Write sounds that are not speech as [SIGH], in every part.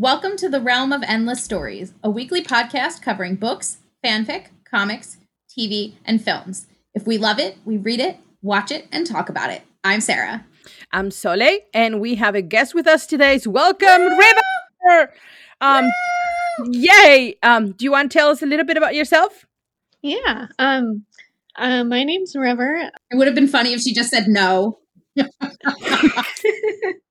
Welcome to the Realm of Endless Stories, a weekly podcast covering books, fanfic, comics, TV, and films. If we love it, we read it, watch it, and talk about it. I'm Sarah. I'm Sole, and we have a guest with us today. So welcome, River. Um, yay! Um, do you want to tell us a little bit about yourself? Yeah. Um, uh, my name's River. It would have been funny if she just said no. [LAUGHS] [LAUGHS] [LAUGHS]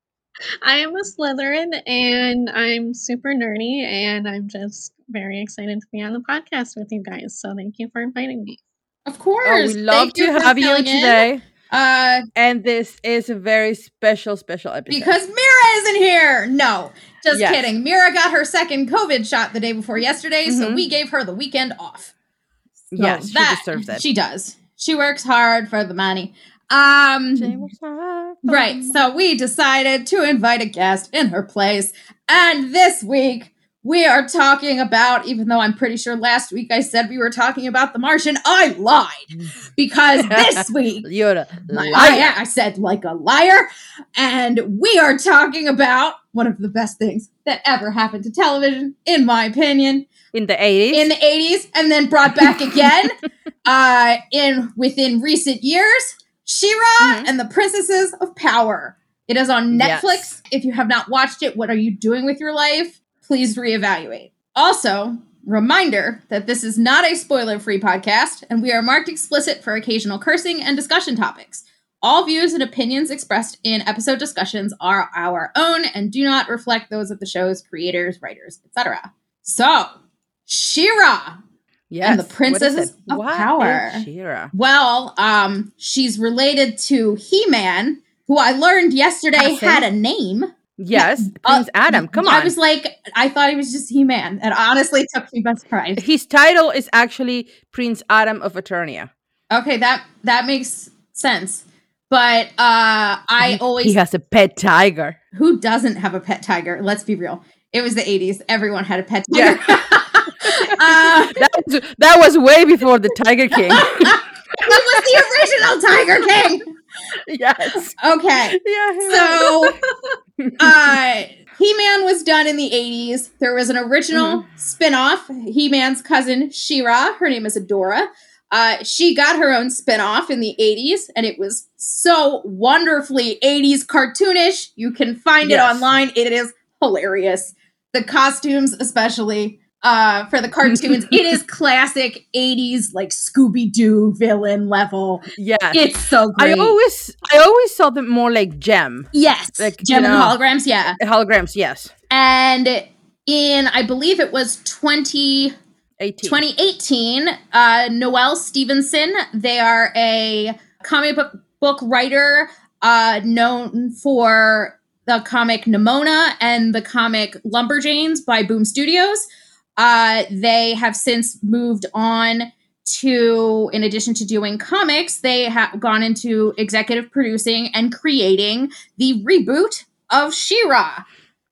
I am a Slytherin and I'm super nerdy and I'm just very excited to be on the podcast with you guys. So thank you for inviting me. Of course. Oh, we love Thank to for have you filling in. today. Uh, And this is a very special, special episode. because Mira isn't here. No, just Yes. kidding. Mira got her second COVID shot the day before yesterday, so Mhm. we gave her the weekend off. So yes, she deserves it. She does. She works hard for the money. Um, Right. So we decided to invite a guest in her place. And this week we are talking about, even though I'm pretty sure last week I said we were talking about The Martian, I lied. Because [LAUGHS] this week, [LAUGHS] You're a I, liar. I, I said like a liar. And we are talking about one of the best things that ever happened to television, in my opinion in the 80s. in the 80s and then brought back [LAUGHS] again uh in within recent years She-Ra Mhm. and the Princesses of Power. It is on Netflix. Yes. If you have not watched it, what are you doing with your life? Please reevaluate. Also, reminder that this is not a spoiler-free podcast and we are marked explicit for occasional cursing and discussion topics. All views and opinions expressed in episode discussions are our own and do not reflect those of the show's creators, writers, etc. So, She-Ra. Yes. the What is Princesses of What Power. She-Ra? Well, um, she's related to He-Man, who I learned yesterday Cousin. had a name. Yes, Uh, Prince Adam. Come on. I was like, I thought he was just He-Man. and honestly took me by surprise. His title is actually Prince Adam of Eternia. Okay, that that makes sense. But uh I always He has a pet tiger. who doesn't have a pet tiger? Let's be real. It was the 80s. Everyone had a pet tiger. uh, [LAUGHS] That was, that was way before the Tiger King. [LAUGHS] it was the original Tiger King. yes. Okay. Yeah. So [LAUGHS] uh He-Man was done in the 80s. There was an original Mm-hmm. spin-off, He-Man's cousin She-Ra. Her name is Adora. Uh, she got her own spin-off in the 80s, and it was so wonderfully 80s cartoonish. You can find it online. It is hilarious. The costumes, especially uh, for the cartoons, [LAUGHS] it is classic 80s like Scooby-Doo villain level. Yeah. It's so great. I always I always saw them more like gem yes, like, gem you and know. holograms, yeah. holograms. Yes, And in, I believe it was 20, eighteen. 2018, uh, Noelle Stevenson, they are a comic book, book writer uh, known for the comic Nimona and the comic Lumberjanes by Boom Studios. Uh, they have since moved on to, in addition to doing comics, they have gone into executive producing and creating the reboot of She-Ra.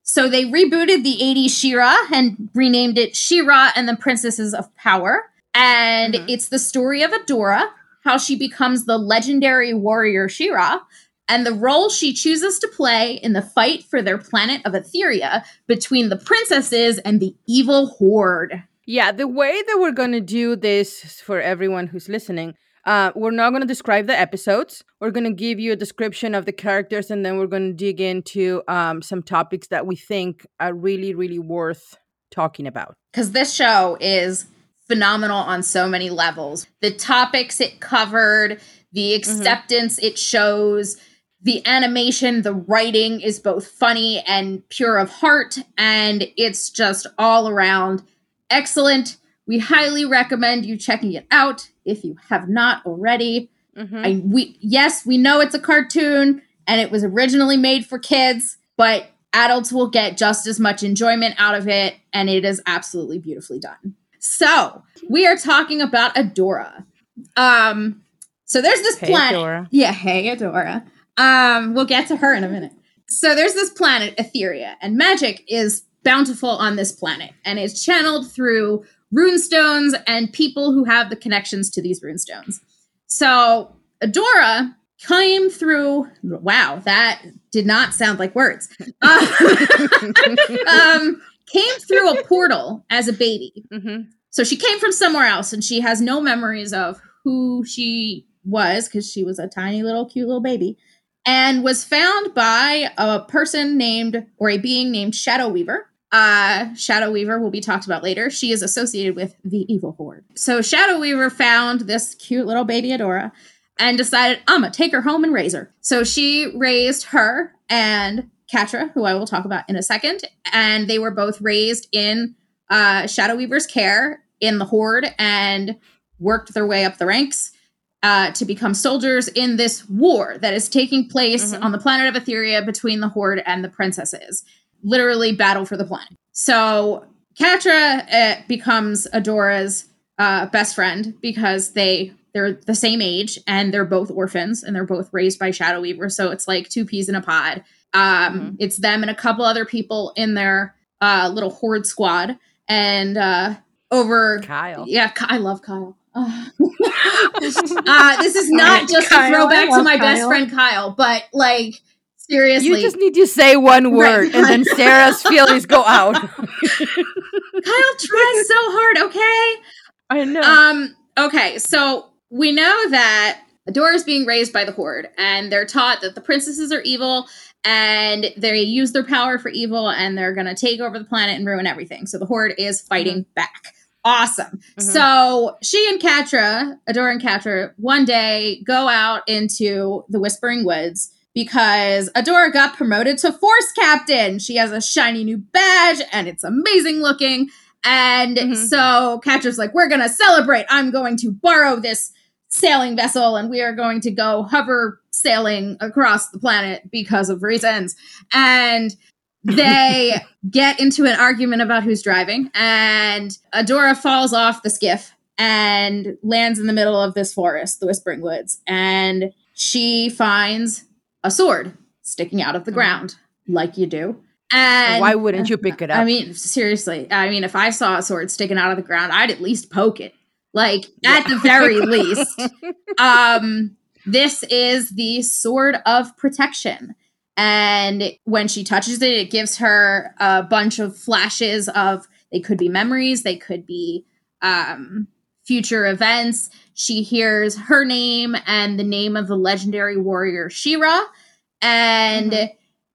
So they rebooted the 80s She-Ra and renamed it She-Ra and the Princesses of Power. And Mhm. it's the story of Adora, how she becomes the legendary warrior She-Ra, and the role she chooses to play in the fight for their planet of Etheria between the princesses and the evil horde. Yeah, the way that we're going to do this for everyone who's listening, uh, we're not going to describe the episodes. We're going to give you a description of the characters, and then we're going to dig into um, some topics that we think are really, really worth talking about. because this show is phenomenal on so many levels. The topics it covered, the acceptance it shows, the animation, the writing is both funny and pure of heart, and it's just all around excellent. We highly recommend you checking it out if you have not already. Mhm. I we yes, we know it's a cartoon and it was originally made for kids, but adults will get just as much enjoyment out of it and it is absolutely beautifully done. So, we are talking about Adora. Um so there's this Hey, planet. Adora. Yeah, hey Adora. Um we'll get to her in a minute. So there's this planet Etheria and magic is bountiful on this planet and is channeled through runestones and people who have the connections to these runestones. So Adora came through. Wow, that did not sound like words. [LAUGHS] Uh, [LAUGHS] um, came through a portal as a baby. Mm-hmm. So she came from somewhere else and she has no memories of who she was because she was a tiny little cute little baby and was found by a person named or a being named Shadow Weaver. Uh, Shadow Weaver will be talked about later. She is associated with the evil horde. So Shadow Weaver found this cute little baby Adora and decided, I'm gonna take her home and raise her. So she raised her and Catra, who I will talk about in a second, and they were both raised in uh, Shadow Weaver's care in the Horde and worked their way up the ranks uh, to become soldiers in this war that is taking place Mhm. on the planet of Etheria between the Horde and the princesses. Literally, battle for the planet. So Catra uh, becomes Adora's uh, best friend because they they're the same age and they're both orphans and they're both raised by Shadow Weaver. So it's like two peas in a pod. Um, Mhm. It's them and a couple other people in their uh, little horde squad, and uh, over Kyle. yeah, I love Kyle. [LAUGHS] Uh, this is not just Kyle, a throwback to love my best friend Kyle, but like seriously, You just need to say one word, and then [LAUGHS] Sarah's feelings go out. [LAUGHS] Kyle tries so hard. Okay. I know. Um. Okay. So we know that Adora is being raised by the Horde, and they're taught that the princesses are evil, and they use their power for evil, and they're going to take over the planet and ruin everything. So the Horde is fighting back. Awesome. Mhm. So she and Catra, Adora and Catra, one day go out into the Whispering Woods because Adora got promoted to Force Captain. She has a shiny new badge and it's amazing looking. And Mhm. so Catra's like, We're going to celebrate. I'm going to borrow this sailing vessel and we are going to go hover sailing across the planet because of reasons. And they get into an argument about who's driving, and Adora falls off the skiff and lands in the middle of this forest, the Whispering Woods, and she finds a sword sticking out of the Mhm. ground, like you do. And Why wouldn't you pick it up? I mean, seriously. I mean, if I saw a sword sticking out of the ground, I'd at least poke it. Like, at the very [LAUGHS] least. Um, this is the sword of protection. And when she touches it, it gives her a bunch of flashes of they could be memories, they could be um, future events. She hears her name and the name of the legendary warrior She-Ra. And Mhm.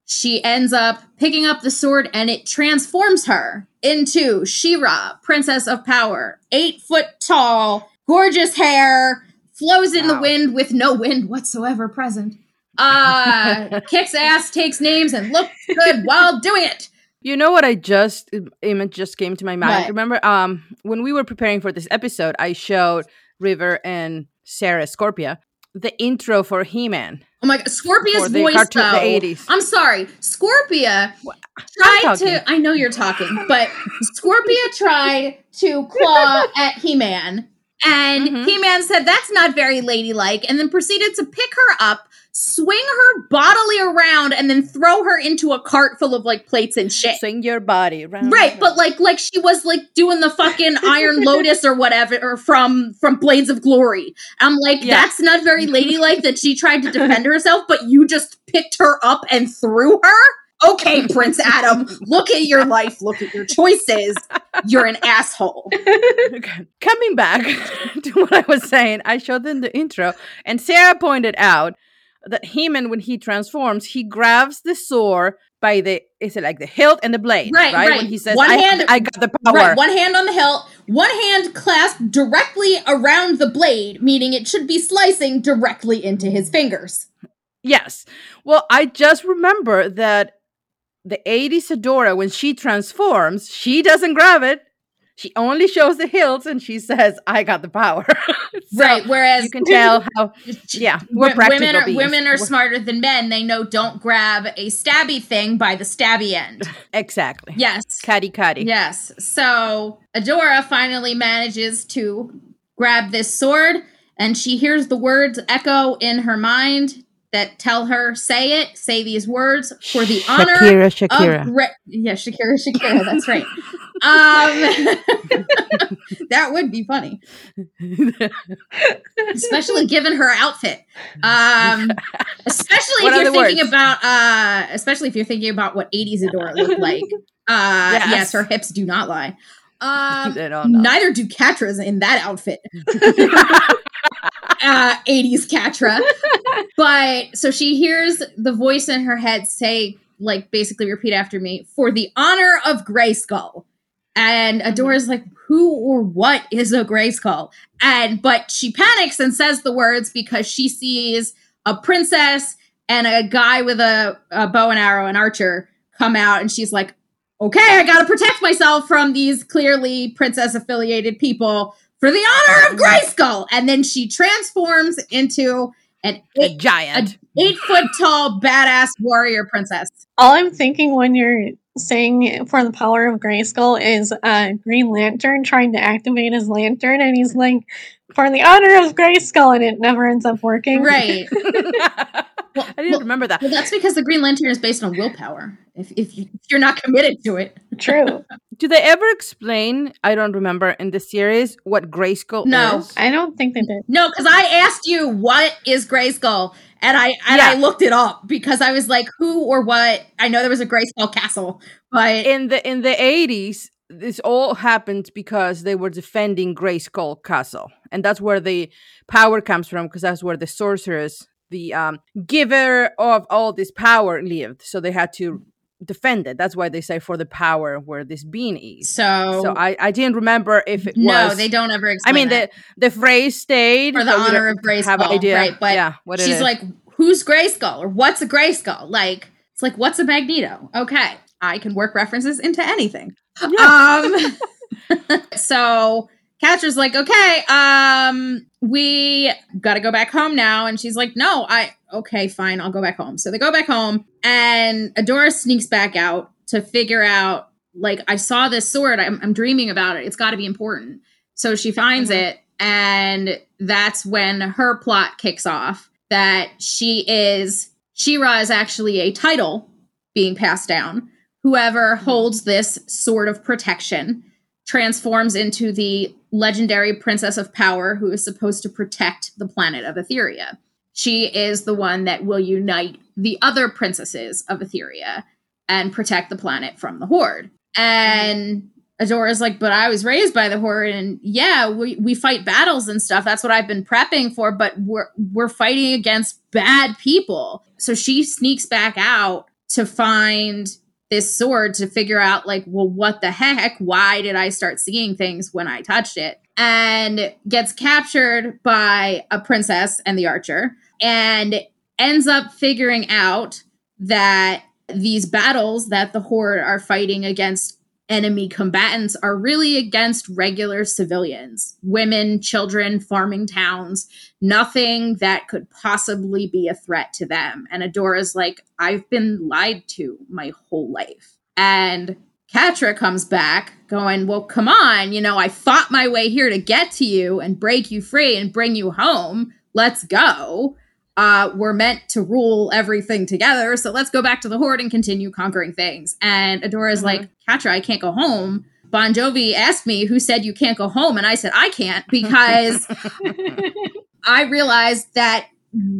she ends up picking up the sword and it transforms her into She-Ra, Princess of Power, eight foot tall, gorgeous hair, flows in the wind with no wind whatsoever present. Uh, kicks ass, takes names, and looks good while doing it. You know what I just image just came to my mind. What? Remember um when we were preparing for this episode, I showed River and Sarah Scorpia the intro for He-Man. Oh my god, Scorpia's voice cartoon- the 80s. I'm sorry, Scorpia What? tried to. I know you're talking, but Scorpia tried to claw at He-Man, and Mhm. He-Man said that's not very ladylike, and then proceeded to pick her up, swing her bodily around, and then throw her into a cart full of like plates and shit. Swing your body around. Right, but like like she was like doing the fucking [LAUGHS] Iron Lotus or whatever or from from Blades of Glory. I'm like, Yeah. that's not very [LAUGHS] ladylike that she tried to defend herself, but you just picked her up and threw her. Okay, Prince Adam, look at your life, look at your choices. You're an asshole. Okay. Coming back [LAUGHS] to what I was saying, I showed them the intro, and Sarah pointed out that He-Man, when he transforms, he grabs the sword by the is it like the hilt and the blade, Right, right? right. When he says, One I, hand- I got the power." Right, one hand on the hilt, one hand clasped directly around the blade, meaning it should be slicing directly into his fingers. Yes. Well, I just remember that the 80s Adora, when she transforms, she doesn't grab it. She only shows the hilts and she says, I got the power. [LAUGHS] So right, whereas You can tell how, [LAUGHS] yeah, we're women are beings. women are smarter than men. They know don't grab a stabby thing by the stabby end. [LAUGHS] exactly. Yes. Caddy, caddy. Yes. So Adora finally manages to grab this sword and she hears the words echo in her mind that tell her say it, say these words for the honor Shakira, of Shakira. Gra- yeah, Shakira, Shakira. That's right. Um, [LAUGHS] that would be funny, especially given her outfit. Um, [LAUGHS] especially What if you're thinking words? about, uh, especially if you're thinking about what '80s Adora looked like. Uh, yes. Yes. her hips do not lie. Um, [LAUGHS] neither do Catra's in that outfit. uh, 80s Catra. but so she hears the voice in her head say, like, basically repeat after me, for the honor of Grayskull. And Adora's like, who or what is a Grayskull? And but she panics and says the words because she sees a princess and a guy with a, a bow and arrow, and archer, come out, and she's like, okay, I gotta protect myself from these clearly princess affiliated people for the honor of Grayskull. And then she transforms into an A eight, giant. eight foot tall badass warrior princess. All I'm thinking when you're saying for the power of Grayskull is uh, Green Lantern trying to activate his lantern, and he's like, for the honor of Grayskull, and it never ends up working. Right. [LAUGHS] [LAUGHS] I didn't remember that. Well, that's because the Green Lantern is based on willpower. If, if, you, if you're not committed to it, True. [LAUGHS] Do they ever explain? I don't remember in the series what Grayskull is? No. is. I don't think they did. no, because I asked you what is Grayskull, and I and I looked it up because I was like, who or what? I know there was a Grayskull castle, but in the in the eighties, this all happened because they were defending Grayskull Castle, and that's where the power comes from. Because that's where the sorceress, the um, giver of all this power, lived. So they had to defend it. That's why they say for the power where this being is. so, So I, I didn't remember if it no, was. they don't ever I mean the the phrase stayed For the honor of Have an idea, right, but yeah, what she's like, who's Grayskull or what's a Grayskull? Like, it's like, what's a Magneto? Okay, I can work references into anything. Um, [LAUGHS] so Catra's like, okay, um, we got to go back home now, and she's like, no, I okay, fine, I'll go back home. So they go back home, and Adora sneaks back out to figure out, like, I saw this sword, I'm, I'm dreaming about it. It's got to be important. So she finds Mhm. it, and that's when her plot kicks off. That she is She-Ra is actually a title being passed down. Whoever holds this sword of protection transforms into the legendary princess of power who is supposed to protect the planet of Etheria. She is the one that will unite the other princesses of Etheria and protect the planet from the horde. And Adora's like, but I was raised by the horde, and yeah, we, we fight battles and stuff. That's what I've been prepping for, but we're we're fighting against bad people. So she sneaks back out to find this sword to figure out, like, well, what the heck? Why did I start seeing things when I touched it? And gets captured by a princess and the archer, and ends up figuring out that these battles that the horde are fighting against enemy combatants are really against regular civilians women children farming towns nothing that could possibly be a threat to them and adora's like i've been lied to my whole life and Catra comes back going, Well, come on, you know, I fought my way here to get to you and break you free and bring you home. Let's go. Uh, we're meant to rule everything together. So let's go back to the Horde and continue conquering things. And Adora's Mhm. like, Catra, I can't go home. Bon Jovi asked me who said you can't go home. And I said, I can't because [LAUGHS] I realized that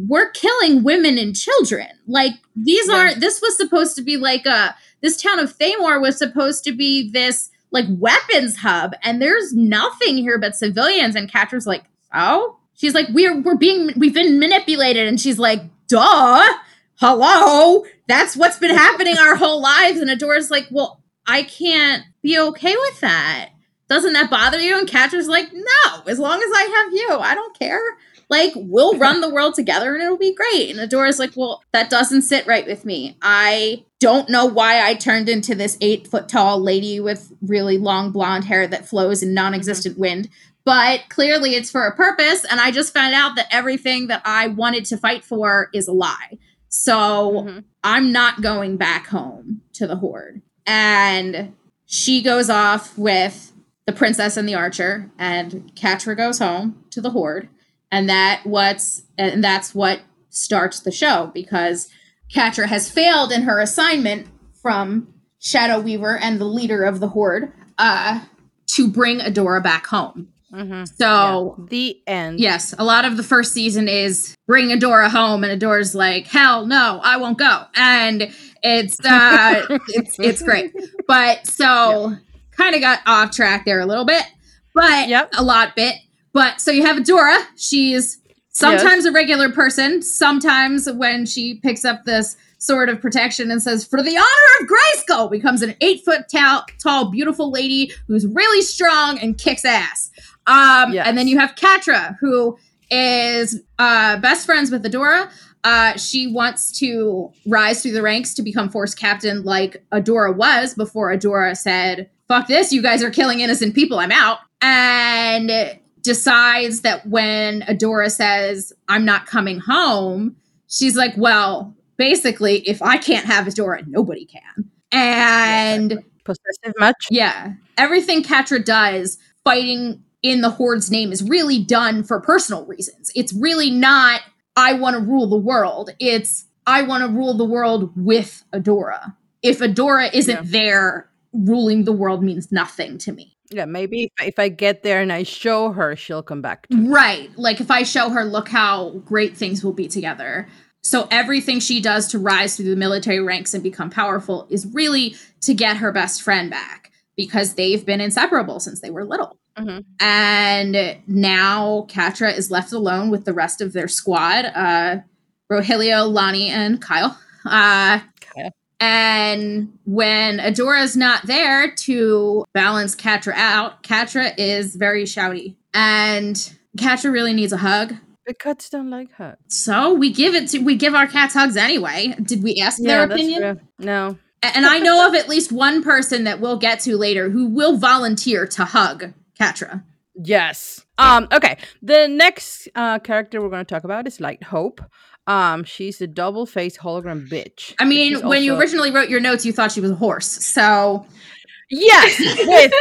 we're killing women and children. Like these Yeah. aren't this was supposed to be like a this town of Thaymor was supposed to be this like weapons hub and there's nothing here but civilians and Catra's like, "Oh?" She's like, "We're we're being we've been manipulated." And she's like, "Duh. Hello? That's what's been happening our whole lives." And Adora's like, "Well, I can't be okay with that." Doesn't that bother you? And Catra's like, no, as long as I have you, I don't care. Like, we'll run the world together and it'll be great. And Adora's like, well, that doesn't sit right with me. I don't know why I turned into this eight foot tall lady with really long blonde hair that flows in non existent wind. But clearly it's for a purpose. And I just found out that everything that I wanted to fight for is a lie. So Mhm. I'm not going back home to the Horde. And she goes off with the princess and the archer, and Catra goes home to the Horde. And that what's and that's what starts the show because Catra has failed in her assignment from Shadow Weaver and the leader of the Horde uh, to bring Adora back home. Mhm. So Yeah. the end. Yes, a lot of the first season is bring Adora home, and Adora's like, hell no, I won't go. And It's uh [LAUGHS] it's it's great. But so kind of got off track there a little bit, but Yep. a lot bit. But so you have Adora. She's sometimes a regular person, sometimes when she picks up this sword of protection and says, For the honor of Grayskull, becomes an eight foot tall, tall, beautiful lady who's really strong and kicks ass. Um, Yes. And then you have Catra, who is uh, best friends with Adora. Uh, she wants to rise through the ranks to become force captain like Adora was before Adora said, Fuck this, you guys are killing innocent people, I'm out. And decides that when Adora says, I'm not coming home, she's like, Well, basically, if I can't have Adora, nobody can. And Possessive much? yeah. Everything Catra does fighting in the Horde's name is really done for personal reasons. It's really not, I want to rule the world. It's, I want to rule the world with Adora. If Adora isn't Yeah. there, ruling the world means nothing to me. Yeah, maybe if, if I get there and I show her, she'll come back to me. Right. Like if I show her, look how great things will be together. So everything she does to rise through the military ranks and become powerful is really to get her best friend back because they've been inseparable since they were little. Mhm. And now Catra is left alone with the rest of their squad, uh, Rogelio, Lonnie, and Kyle. Uh, Kyle. And when Adora's not there to balance Catra out, Catra is very shouty. And Catra really needs a hug. The cats don't like hugs. So we give it to we give our cats hugs anyway. Did we ask their that's opinion? true. No. And I know of at least one person that we'll get to later who will volunteer to hug Catra. Yes. Um. Okay. The next uh, character we're going to talk about is Light Hope. Um. She's a double-faced hologram bitch. I mean, She's when you originally wrote your notes, you thought she was a horse. So yes, with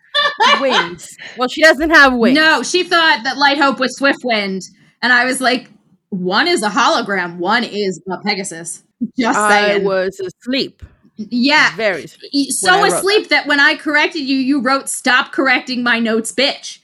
[LAUGHS] wings. Well, she doesn't have wings. no, she thought that Light Hope was Swiftwind, and I was like, one is a hologram, one is a Pegasus. Just saying. I saying. was asleep. yeah, Very. asleep. so I asleep that when I corrected you, you wrote "Stop correcting my notes, bitch."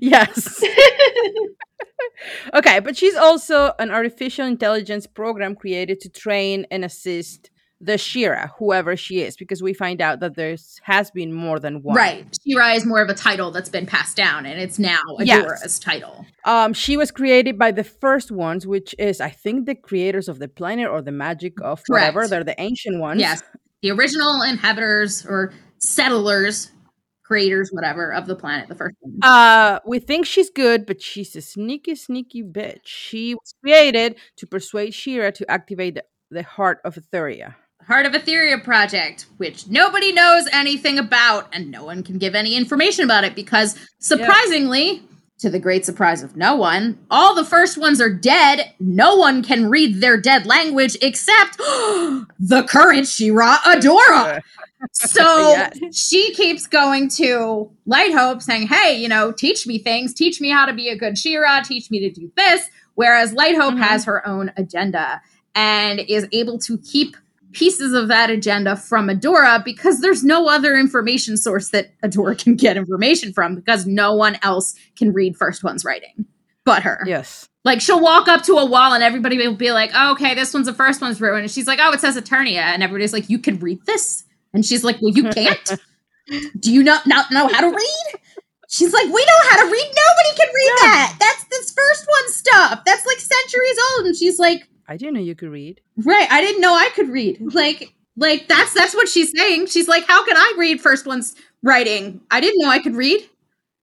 Yes. [LAUGHS] okay, but she's also an artificial intelligence program created to train and assist the She-Ra, whoever she is, because we find out that there's has been more than one. Right, She-Ra is more of a title that's been passed down, and it's now Yes. Adora's title. Um, she was created by the first ones, which is I think the creators of the planet or the magic of whatever. They're the ancient ones. Yes, the original inhabitants or settlers, creators, whatever of the planet. The first one. Uh, we think she's good, but she's a sneaky, sneaky bitch. She was created to persuade She-Ra to activate the, the heart of Etheria. Heart of Etheria project, which nobody knows anything about, and no one can give any information about it because, surprisingly, to the great surprise of no one, all the first ones are dead. No one can read their dead language except [GASPS] the current She-Ra Adora. [LAUGHS] [LAUGHS] So Yes. she keeps going to Light Hope saying, Hey, you know, teach me things, teach me how to be a good She-Ra, teach me to do this. Whereas Light Hope Mhm. has her own agenda and is able to keep pieces of that agenda from Adora because there's no other information source that Adora can get information from because no one else can read First One's writing but her. Yes. Like she'll walk up to a wall and everybody will be like, oh, "Okay, this one's the first one's ruined," and she's like, "Oh, it says Eternia," and everybody's like, "You can read this," and she's like, "Well, you can't. [LAUGHS] Do you not not know how to read?" She's like, "We know how to read. Nobody can read Yeah. that. That's this first one stuff. That's like centuries old." And she's like, I didn't know you could read. "Right, I didn't know I could read." Like, like that's that's what she's saying. She's like, "How can I read first one's writing? I didn't know I could read."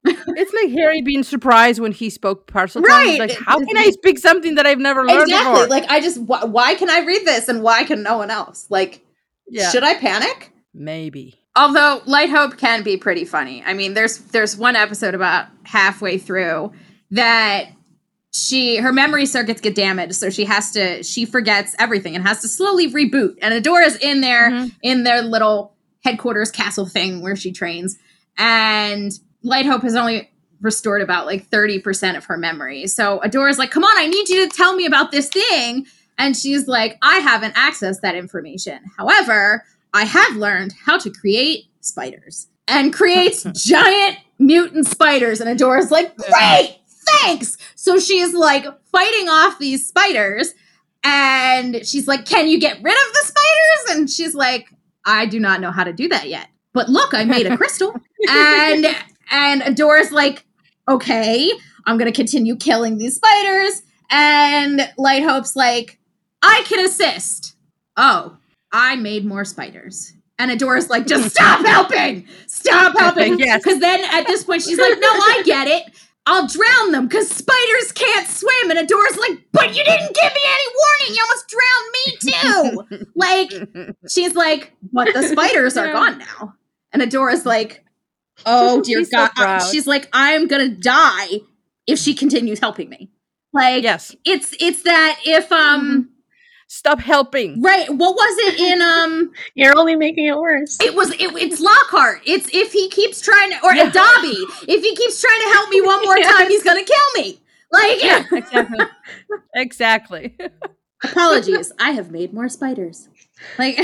It's like Harry being surprised when he spoke Parseltongue. He's Right. like, how can I speak something that I've never learned exactly. before? Like, I just why, why can I read this and why can no one else? Like. yeah, Should I panic? Maybe. Although Light Hope can be pretty funny. I mean, there's there's one episode about halfway through that she her memory circuits get damaged, so she has to she forgets everything and has to slowly reboot. And Adora's in there Mhm. in their little headquarters castle thing where she trains, and Light Hope has only restored about like 30% of her memory. So Adora's like, come on, I need you to tell me about this thing. And she's like, I haven't accessed that information. However, I have learned how to create spiders and creates [LAUGHS] giant mutant spiders. And Adora's like, great, thanks. So she's like fighting off these spiders. and she's like, Can you get rid of the spiders? And she's like, I do not know how to do that yet. But look, I made a crystal. [LAUGHS] and and Adora's like, Okay, I'm gonna continue killing these spiders. And Light Hope's like, I can assist. Oh, I made more spiders. And Adora's like, just stop [LAUGHS] helping! Stop helping! Yes. Because then at this point she's like, no, I get it. I'll drown them because spiders can't swim. And Adora's like, but you didn't give me any warning. You almost drowned me too. [LAUGHS] like, she's like, but the spiders are gone now. And Adora's like, oh dear She's God. Proud. she's like, I'm gonna die if she continues helping me. Like, Yes. it's it's that if um Stop helping. right, what was it in [LAUGHS] um You're only making it worse. it was it, it's Lockhart. It's if he keeps trying to or Yeah. Dobby, if he keeps trying to help me one more [LAUGHS] time, he's gonna kill me. Like Yeah, exactly. [LAUGHS] exactly. apologies, I have made more spiders. Like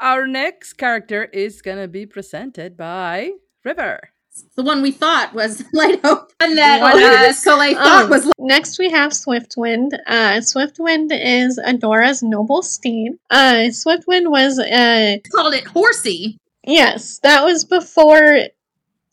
Our next character is gonna be presented by River. The one we thought was [LAUGHS] Light Hope, and that What? uh, Soleil thought Um, was Next, we have Swiftwind. Uh, Swiftwind is Adora's noble steed. Uh, Swiftwind was, uh, called it Horsey. yes, that was before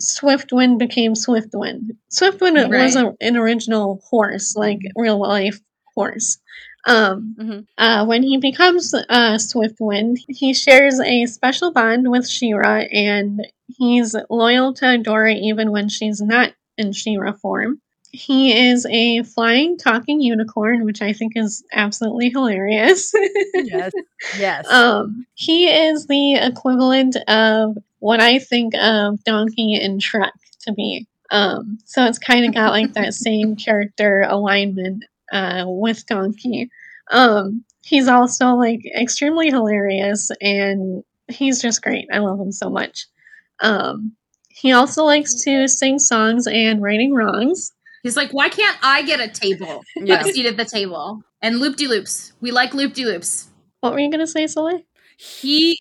Swiftwind became Swiftwind. Swiftwind was Right. a, an original horse, like real life horse. Um, Mhm. uh, when he becomes uh, Swiftwind, he shares a special bond with She-Ra, and he's loyal to Adora even when she's not in She-Ra form. He is a flying, talking unicorn, which I think is absolutely hilarious. Yes. [LAUGHS] Yes. um, he is the equivalent of what I think of Donkey and Shrek to be. Um, so it's kind of got like that same character alignment uh, with Donkey. Um, he's also like extremely hilarious and he's just great. I love him so much. Um, he also likes to sing songs and righting wrongs. He's like, why can't I get a table? Yeah. A seat at the table. And loop de loops. We like loop de loops. What were you gonna say, Soleil? He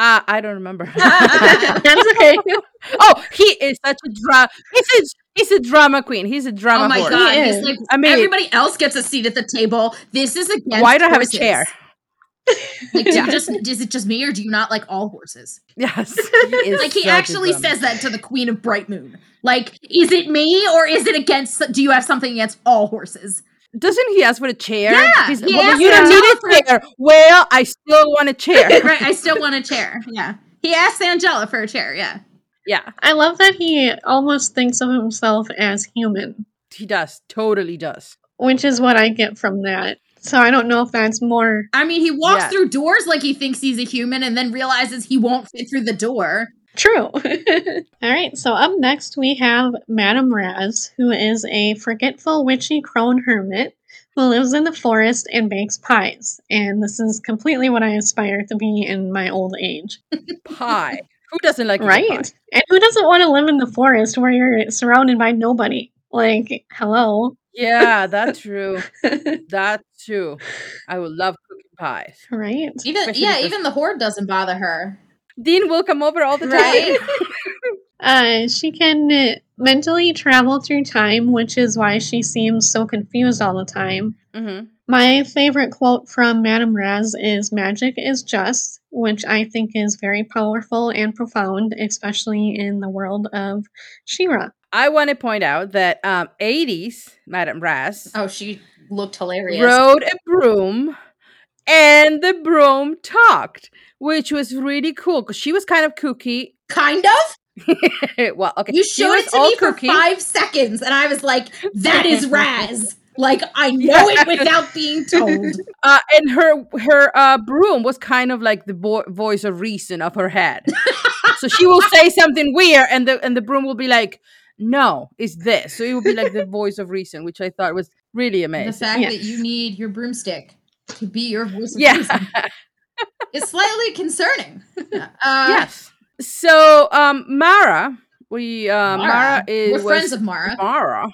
uh, I don't remember. [LAUGHS] [LAUGHS] That's okay. [LAUGHS] oh, he is such a drama. He's a, he's a drama queen. He's a drama oh my horse. god! He He's is. like, I mean- everybody else gets a seat at the table. This is against. Why do I have a chair? [LAUGHS] Like, Yeah. just is it just me or do you not like all horses? Yes, [LAUGHS] he Like he actually says that to the Queen of Bright Moon. Like, is it me or is it against? Do you have something against all horses? Doesn't he ask for a chair? Yeah, He's, he well, you don't need a chair. Well, I still want a chair. [LAUGHS] right. I still want a chair. Yeah. He asked Angela for a chair. Yeah. Yeah, I love that he almost thinks of himself as human, he does. Totally does. which is what I get from that. So I don't know if that's more I mean, he walks Yeah. through doors like he thinks he's a human, and then realizes he won't fit through the door. true. [LAUGHS] All right, so up next we have Madame Raz, who is a forgetful witchy crone hermit who lives in the forest and bakes pies. And this is completely what I aspire to be in my old age. Pie. Who doesn't like Right? And who doesn't want to live in the forest where you're surrounded by nobody? Like, hello. Yeah, that's true. [LAUGHS] That's true. I would love cooking pies. right? Even Especially yeah, even the horde doesn't bother her. Dean will come over all the time. Right? [LAUGHS] Uh, she can uh, mentally travel through time, which is why she seems so confused all the time. hmm My favorite quote from Madame Raz is Magic is just, which I think is very powerful and profound, especially in the world of She-Ra. I want to point out that um, 80s Madame Raz oh, she looked hilarious. rode a broom and the broom talked, which was really cool because she was kind of kooky. kind of. [LAUGHS] well, okay. You showed it to all me for kooky. five seconds, and I was like, "That is Raz." Like I [LAUGHS] know it without being told. [LAUGHS] Uh, and her her uh, broom was kind of like the vo- voice of reason of her head. so she will say [LAUGHS] something weird, and the and the broom will be like, "No, it's this." So it will be like the voice of reason, which I thought was really The amazing. fact Yeah. that you need your broomstick to be your voice of Yeah. reason is slightly concerning. Uh, yes. So um, Mara, we uh, Mara, is We're friends of Mara. Mara.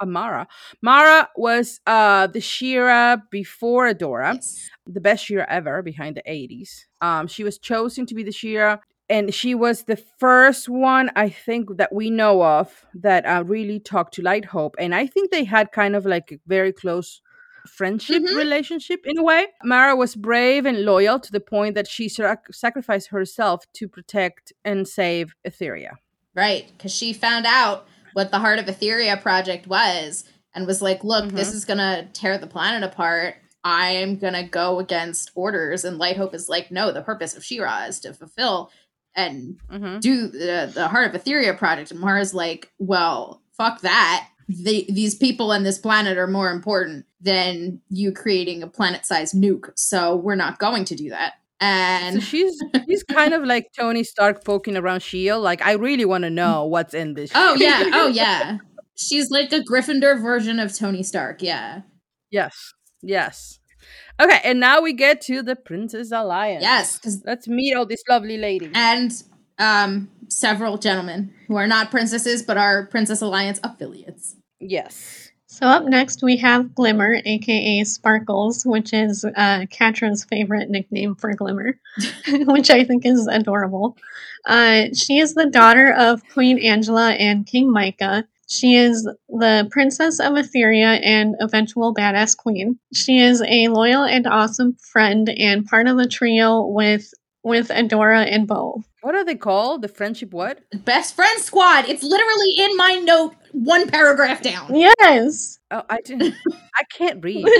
Amara. Mara was uh the She-Ra before Adora. Yes. the best She-Ra ever behind the 80s. Um, she was chosen to be the She-Ra, and she was the first one I think that we know of that uh, really talked to Light Hope. And I think they had kind of like a very close friendship Mhm. relationship in a way. Mara was brave and loyal to the point that she sac- sacrificed herself to protect and save Etheria. Right, because she found out what the Heart of Etheria project was and was like, look, this is going to tear the planet apart. I'm going to go against orders. And Light Hope is like, no, the purpose of She-Ra is to fulfill and hmm do the, the Heart of Etheria project. And Mara's like, well, fuck that. The, these people and this planet are more important than you creating a planet sized nuke. So we're not going to do that. So And she's she's kind of like Tony Stark poking around Shield. Like I really want to know what's in this. oh, shit. yeah. Oh, yeah. [LAUGHS] She's like a Gryffindor version of Tony Stark. Yeah. Yes. Yes. Okay, and now we get to the Princess Alliance. Yes, because Let's meet all these lovely ladies. and um several gentlemen who are not princesses but are Princess Alliance affiliates. Yes. So up next we have Glimmer, aka Sparkles, which is uh, Catra's favorite nickname for Glimmer, [LAUGHS] which I think is adorable. Uh, she is the daughter of Queen Angela and King Micah. She is the princess of Etheria and eventual badass queen. She is a loyal and awesome friend and part of the trio with with Adora and Bow. What are they called? The friendship what? Best friend squad. It's literally in my note, one paragraph down. Yes. Oh, I didn't. I can't read. [LAUGHS]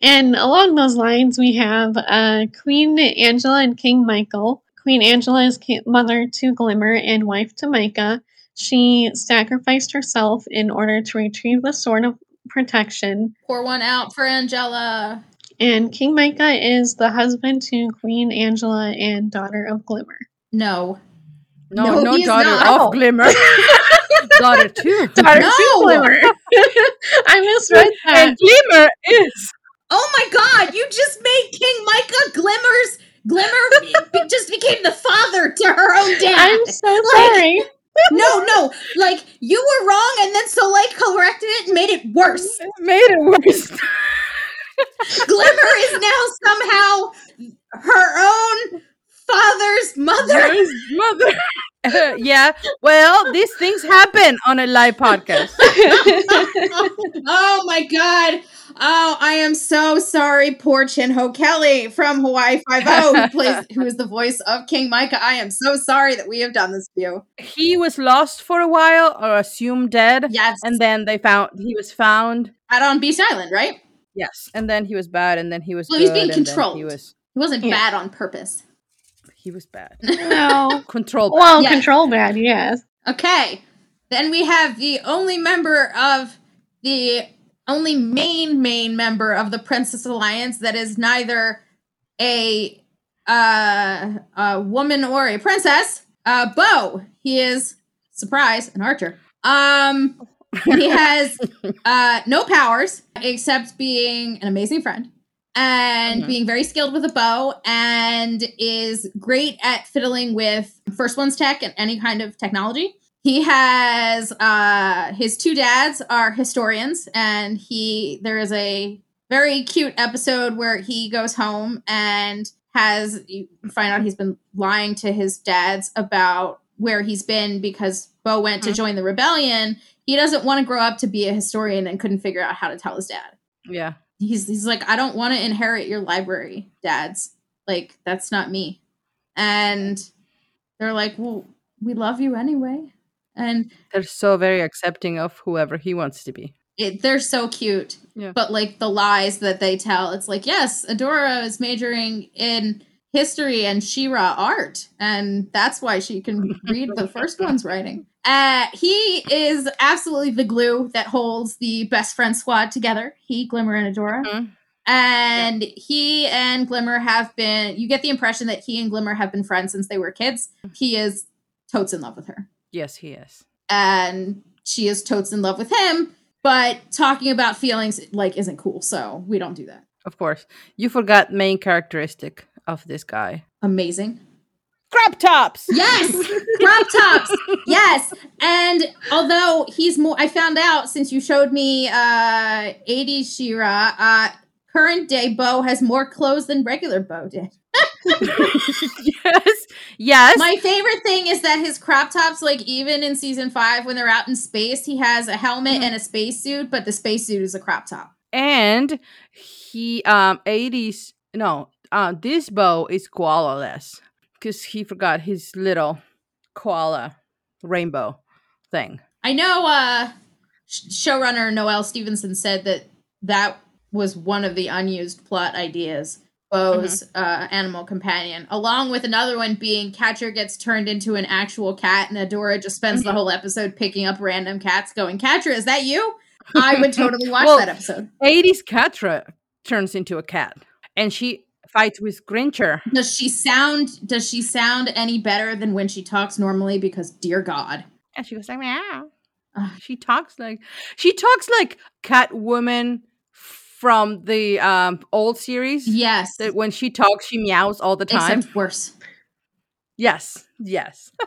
And along those lines, we have uh, Queen Angela and King Michael. Queen Angela is mother to Glimmer and wife to Micah. She sacrificed herself in order to retrieve the Sword of Protection. Pour one out for Angela. And King Micah is the husband to Queen Angela and daughter of Glimmer. No. No, No, no, daughter not. of Glimmer. [LAUGHS] daughter too. Daughter No! to Glimmer. [LAUGHS] I misread [LAUGHS] that. And Glimmer is. Oh my god, you just made King Micah Glimmer's Glimmer be- just became the father to her own dad. I'm so Like- sorry. no, no, like you were wrong, and then Soleil corrected it and made it worse. It made it worse. Glimmer is now somehow her own father's mother. His mother. Uh, [LAUGHS] yeah. Well, these things happen on a live podcast. [LAUGHS] oh my god. Oh, I am so sorry, poor Chin Ho Kelly from Hawaii Five O, who [LAUGHS] plays, who is the voice of King Micah. I am so sorry that we have done this to you. He was lost for a while or assumed dead. Yes, And then they found he was found. out on Beast Island, right? Yes. And then he was bad and then he was Well, he's good, being and then controlled. He was He wasn't Yeah. bad on purpose. he was bad. [LAUGHS] no. Controlled. Well, Yeah. control bad, yes. Okay. Then we have the only member of the only main main member of the Princess Alliance that is neither a uh, a woman or a princess. Uh, Bow. He is surprise an archer. Um, he [LAUGHS] has uh no powers except being an amazing friend and Mhm. being very skilled with a bow and is great at fiddling with first one's tech and any kind of technology. He has uh his two dads are historians and he there is a very cute episode where he goes home and has you find out he's been lying to his dads about where he's been because Bow went to Mhm. join the rebellion. He doesn't want to grow up to be a historian and couldn't figure out how to tell his dad Yeah. he's he's like I don't want to inherit your library, dads. Like that's not me. And they're like, "Well, we love you anyway." And They're so very accepting of whoever he wants to be. it, they're so cute. Yeah. But like the lies that they tell, it's like, "Yes, Adora is majoring in history and She-Ra art, and that's why she can read the first [LAUGHS] one's writing." Uh, he is absolutely the glue that holds the best friend squad together. He, Glimmer, and Adora. Mhm. And he and Glimmer have been, you get the impression that he and Glimmer have been friends since they were kids. He is totes in love with her. Yes, he is. And she is totes in love with him. But talking about feelings, like, isn't cool. So we don't do that. Of course. You forgot main characteristic of this guy. Amazing. Crop tops. Yes! Crop [LAUGHS] tops! Yes! And although he's more, I found out since you showed me uh 80s She-Ra, uh, current day Bow has more clothes than regular Bow did. yes, yes. My favorite thing is that his crop tops, like even in season five when they're out in space, he has a helmet Mhm. and a spacesuit, but the spacesuit is a crop top. and he um 80s no uh this bow is koala-less because he forgot his little koala rainbow thing I know uh showrunner Noelle Stevenson said that that was one of the unused plot ideas. Bow's uh, animal companion, along with another one being Catra gets turned into an actual cat, and Adora just spends the Mhm. whole episode picking up random cats, going, "Catra, is that you?" [LAUGHS] I would totally watch Well, that episode. 80s Catra turns into a cat and she fights with Grincher. Does she sound? Does she sound any better than when she talks normally? Because, dear God, And she goes like meow. Ugh. She talks like she talks like Catwoman from the um old series. yes, That when she talks, she meows all the time. except worse. Yes, yes. [LAUGHS]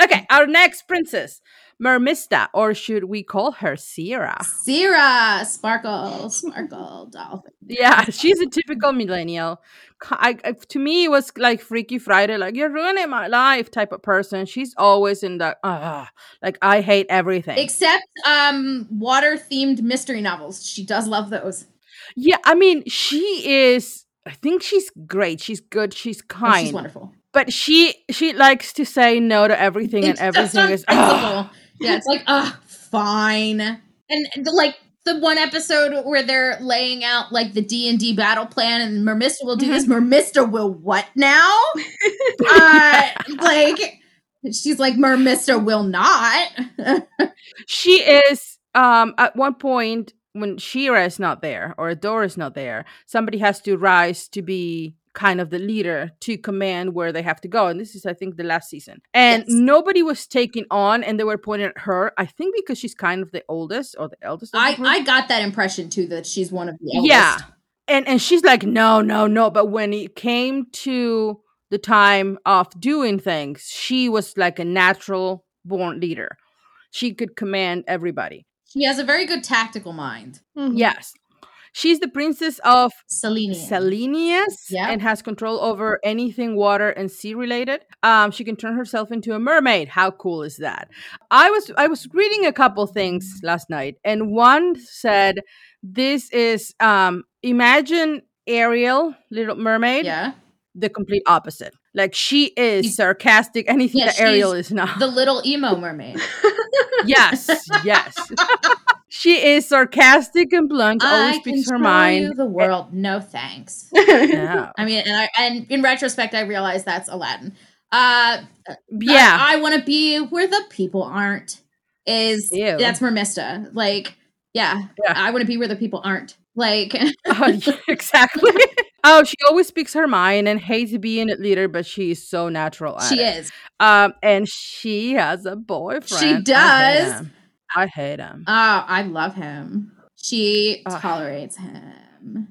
Okay, our next princess, Mermista, or should we call her Sierra? Sierra, sparkle, sparkle, dolphin. Yeah, she's a typical millennial. I, I- to me, it was like Freaky Friday, like you're ruining my life type of person. She's always in the ah, like I hate everything. Except um water themed mystery novels. She does love those. yeah, I mean, she is. I think she's great. She's good. She's Oh, kind. she's wonderful. but she she likes to say no to everything, and It's just everything is principle. Yeah, it's like, ah, fine. And and, like the one episode where they're laying out like the D and D battle plan, and Mermista will do this. Mm-hmm. Mermista will what now? [LAUGHS] uh, like she's like Mermista will not. she is um at one point when She-Ra is not there or Adora is not there, somebody has to rise to be kind of the leader to command where they have to go. And this is, I think, the last season. And Yes. nobody was taken on and they were pointing at her. I think because she's kind of the oldest or the eldest. Of the I. I got that impression too that she's one of the eldest. Yeah. and and she's like, no, no, no. But when it came to the time of doing things, she was like a natural born leader. She could command everybody. She has a very good tactical mind. Mhm. Yes. She's the princess of Selene. Salineas Yeah. and has control over anything water and sea related. Um, she can turn herself into a mermaid. How cool is that? I was I was reading a couple things last night, and one said this is um imagine Ariel, Little Mermaid, Yeah. the complete opposite. Like she is sarcastic, anything Yeah, that Ariel is not. The little emo mermaid. [LAUGHS] yes, yes. [LAUGHS] she is sarcastic and blunt, always I speaks her mind. the world. No thanks. [LAUGHS] Yeah. I mean, and I and in retrospect, I realize that's Aladdin. Uh, Yeah. I, want to be where the people aren't. Is Ew. that's Mermista? Like, yeah, Yeah. I want to be where the people aren't. Like, yeah, [LAUGHS] [LAUGHS] exactly. oh, she always speaks her mind and hates being a leader, but she is so natural at she it. is. Um, and she has a boyfriend. She I does. Him. I hate him. Oh, I love him. She Ugh. tolerates him.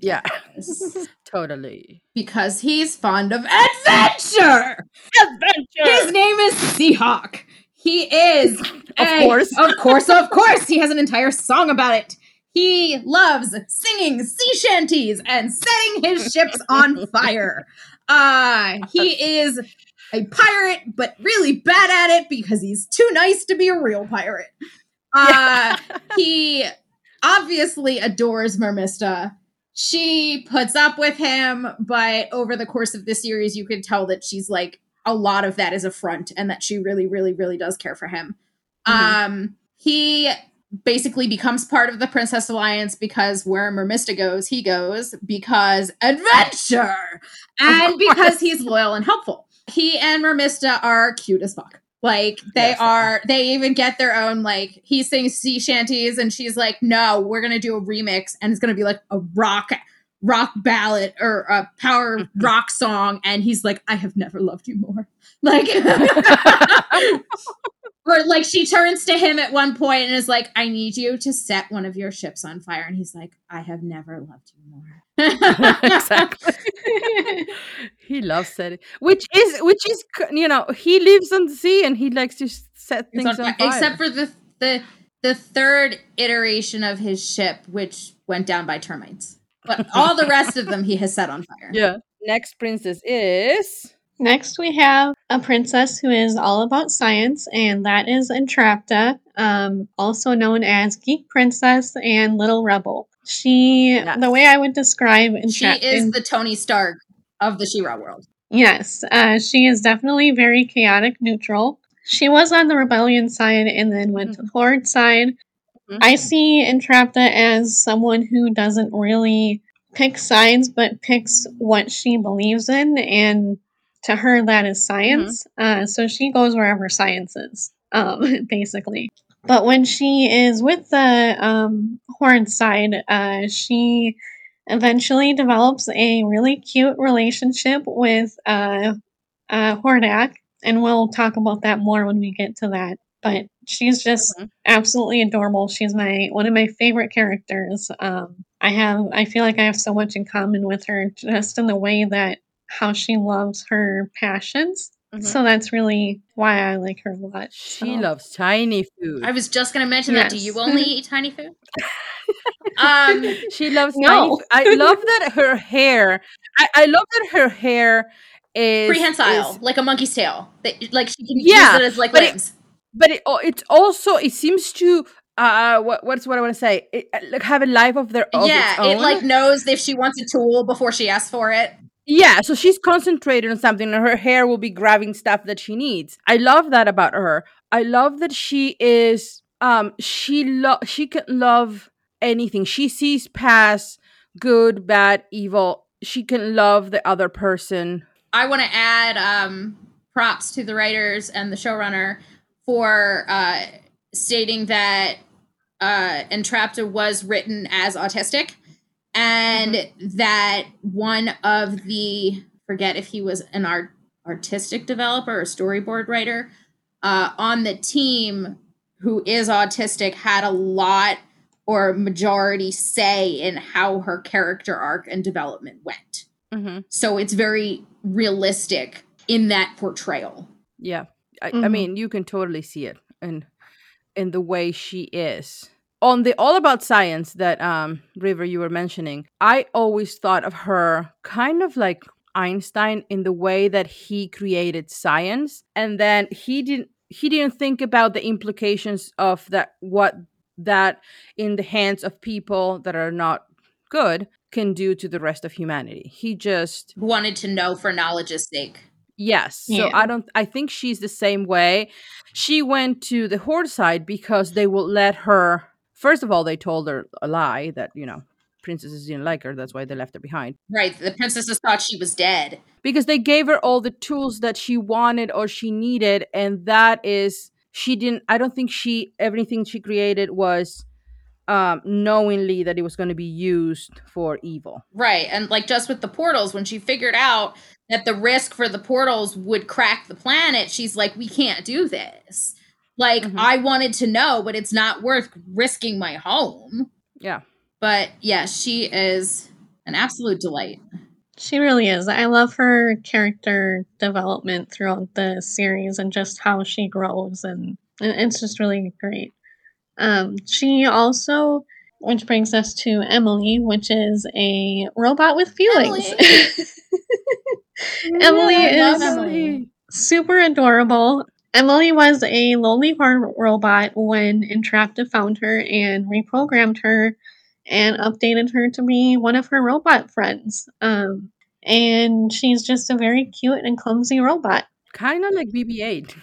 Yeah. Yes. [LAUGHS] Totally. because he's fond of adventure. adventure. His name is Seahawk. He is [LAUGHS] Of a- course. of course, of course. He has an entire song about it. He loves singing sea shanties and setting his ships on fire. Uh, he is a pirate, but really bad at it because he's too nice to be a real pirate. Uh, he obviously adores Mermista. She puts up with him, but over the course of the series, you can tell that she's like a lot of that is a front and that she really, really, really does care for him. Mhm. Um, he basically becomes part of the Princess Alliance because where Mermista goes, he goes because adventure and because he's loyal and helpful. He and Mermista are cute as fuck. Like they Yes, are, they even get their own like he sings sea shanties and she's like, "No, we're gonna do a remix and it's gonna be like a rock rock ballad or a power [LAUGHS] rock song." And he's like, "I have never loved you more." [LAUGHS] Like, [LAUGHS] or like she turns to him at one point and is like, "I need you to set one of your ships on fire," and he's like, "I have never loved you more." [LAUGHS] exactly. [LAUGHS] he loves setting, which is which is you know he lives on the sea and he likes to set things on on fire. fire. Except for the the the third iteration of his ship, which went down by termites. But all the rest of them he has set on fire. yeah, Next princess is Next, we have a princess who is all about science, and that is Entrapta, um, also known as Geek Princess and Little Rebel. She, Yes. the way I would describe She is the Tony Stark of the She-Ra world. yes, uh, she is definitely very chaotic neutral. She was on the rebellion side and then went to the horde side. Mhm. I see Entrapta as someone who doesn't really pick sides, but picks what she believes in, and to her that is science. Uh, so she goes wherever science is, um, [LAUGHS] basically. But when she is with the um, Horde side, uh, she eventually develops a really cute relationship with uh, uh, Hordak, and we'll talk about that more when we get to that. But she's just Mhm. absolutely adorable. She's my one of my favorite characters. Um, I have I feel like I have so much in common with her, just in the way that how she loves her passions. Mhm. So that's really why I like her a lot. she so. loves tiny food. I was just going to mention that. Do you only eat tiny food? [LAUGHS] um, she loves No. tiny food. I [LAUGHS] love that her hair. I, I love that her hair is prehensile, is- like a monkey's tail. That, like she can Yeah, use it as like but it- but it oh, it's also it seems to uh what what's what I want to say it, uh, like have a life of their of yeah, its own. it like knows if she wants a tool before she asks for it. Yeah, so she's concentrated on something and her hair will be grabbing stuff that she needs. I love that about her. I love that she is um she lo- she can love anything. She sees past good, bad, evil. She can love the other person. I want to add um, props to the writers and the showrunner for uh, stating that uh, Entrapta was written as autistic, and that one of the forget if he was an art artistic developer or storyboard writer uh, on the team who is autistic had a lot or majority say in how her character arc and development went. Mm-hmm. So it's very realistic in that portrayal. Yeah. I, I Mhm. mean, you can totally see it in in the way she is. On the All About Science that um River you were mentioning, I always thought of her kind of like Einstein in the way that he created science and then he didn't he didn't think about the implications of that what that in the hands of people that are not good can do to the rest of humanity. He just Wanted to know for knowledge's sake. Yes. So Yeah. I don't I think she's the same way. She went to the horde side because they will let her first of all they told her a lie that, you know, princesses didn't like her, that's why they left her behind. Right. The princesses thought she was dead. Because they gave her all the tools that she wanted or she needed and that is she didn't I don't think she everything she created was um knowingly that it was going to be used for evil. Right. And like just with the portals, when she figured out that the risk for the portals would crack the planet, she's like, we can't do this. Like, Mhm. I wanted to know, but it's not worth risking my home. Yeah. But yeah, she is an absolute delight. She really is. I love her character development throughout the series and just how she grows, and and it's just really great. Um, she also, which brings us to Emily, which is a robot with feelings. Emily [LAUGHS] I love is Emily. super adorable. Emily was a lonely heart robot when Entrapta found her and reprogrammed her and updated her to be one of her robot friends. Um, and she's just a very cute and clumsy robot. Kind of like BB-8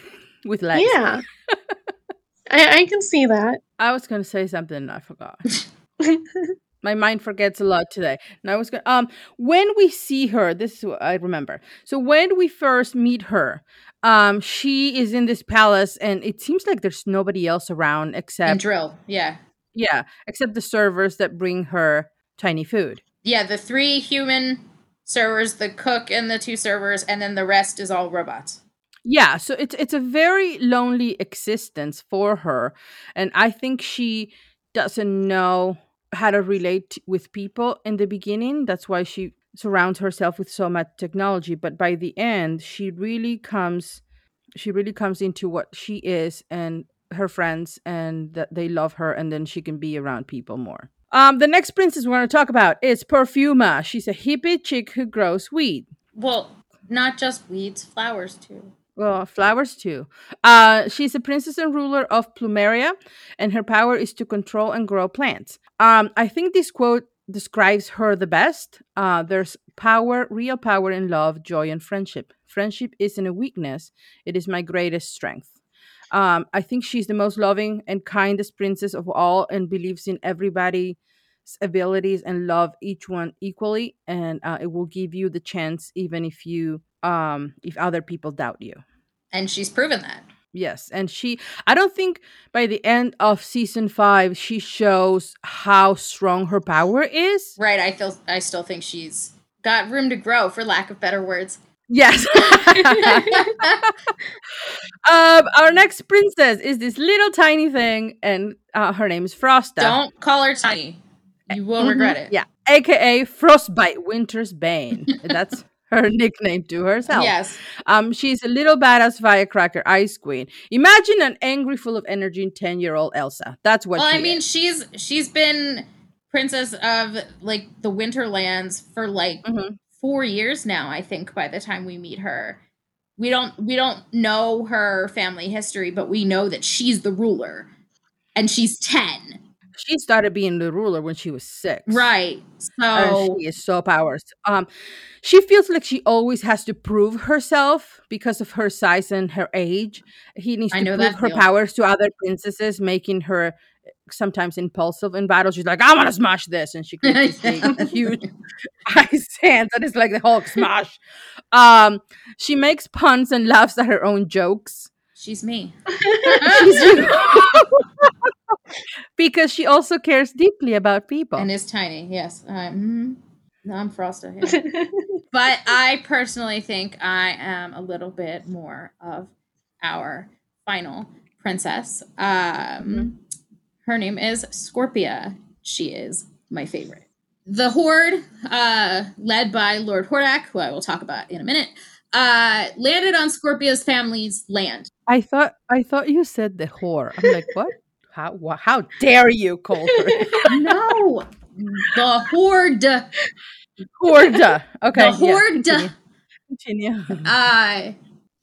with legs. Yeah. I, I can see that. I was going to say something I forgot. [LAUGHS] My mind forgets a lot today. And I was going um when we see her, this is what I remember. So when we first meet her, um she is in this palace and it seems like there's nobody else around And except drill. Yeah. yeah, except the servers that bring her tiny food. Yeah. The three human servers, the cook and the two servers, and then the rest is all robots. Yeah, so it's it's a very lonely existence for her and I think she doesn't know how to relate with people in the beginning. That's why she surrounds herself with so much technology, but by the end she really comes she really comes into what she is and her friends and that they love her and then she can be around people more. Um, the next princess we're going to talk about is Perfuma. She's a hippie chick who grows weed. Well, not just weeds, flowers too. Well, flowers too. Uh, she's a princess and ruler of Plumeria, and her power is to control and grow plants. Um, I think this quote describes her the best. Uh, there's power, real power in love, joy, and friendship. Friendship isn't a weakness; it is my greatest strength. Um, I think she's the most loving and kindest princess of all, and believes in everybody's abilities and love each one equally. And uh, it will give you the chance, even if you um if other people doubt you And she's proven that. Yes and she i don't think by the end of season five she shows how strong her power is Right. I feel I still think she's got room to grow for lack of better words. yes [LAUGHS] [LAUGHS] um our next princess is this little tiny thing and uh, her name is frosta Don't call her tiny. You will Mhm. regret it. yeah aka frostbite winter's bane [LAUGHS] that's her [LAUGHS] nickname to herself Yes. Um, she's a little badass firecracker ice queen. Imagine an angry, full of energy, ten year old Elsa. That's what. well, I mean, is. she's she's been princess of like the Winterlands for like Mhm. four years now. I think by the time we meet her, we don't we don't know her family history, but we know that she's the ruler, and she's ten. She started being the ruler when she was six. Right. And So she is so powerful. Um, she feels like she always has to prove herself because of her size and her age. He needs I to prove her powers to other princesses, making her sometimes impulsive in battle. She's like, "I want to smash this," and she creates [LAUGHS] big, huge [LAUGHS] ice hands that is like the Hulk smash. Um, she makes puns and laughs at her own jokes. She's me. She's [LAUGHS] you. because she also cares deeply about people. and is tiny. Yes. I'm. No, I'm Frosta. Yeah. [LAUGHS] but I personally think I am a little bit more of our final princess. Um, her name is Scorpia. She is my favorite. The Horde, uh, led by Lord Hordak, who I will talk about in a minute, uh, landed on Scorpia's family's land. I thought I thought you said the whore. I'm like, what? How wha- how dare you call her [LAUGHS] No, the Horde, Horda? Okay, the yeah, Horde. continue. continue. uh,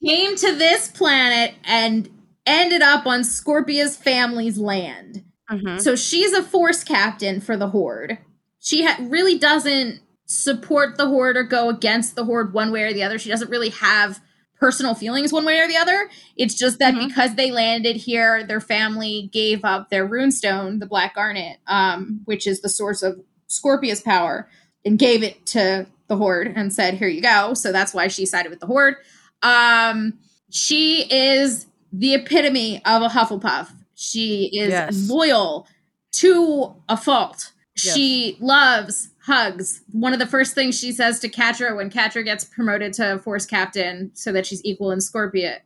came to this planet and ended up on Scorpia's family's land. Mhm. So she's a force captain for the Horde. She ha- really doesn't support the Horde or go against the Horde one way or the other. She doesn't really have personal feelings one way or the other. It's just that Mhm. because they landed here, their family gave up their runestone, the Black Garnet, um, which is the source of Scorpia's power, and gave it to the Horde and said, "Here you go." So that's why she sided with the Horde. Um, she is the epitome of a Hufflepuff. She is Yes. loyal to a fault. Yes. She loves hugs. One of the first things she says to Catra when Catra gets promoted to Force Captain, so that she's equal in Scorpia,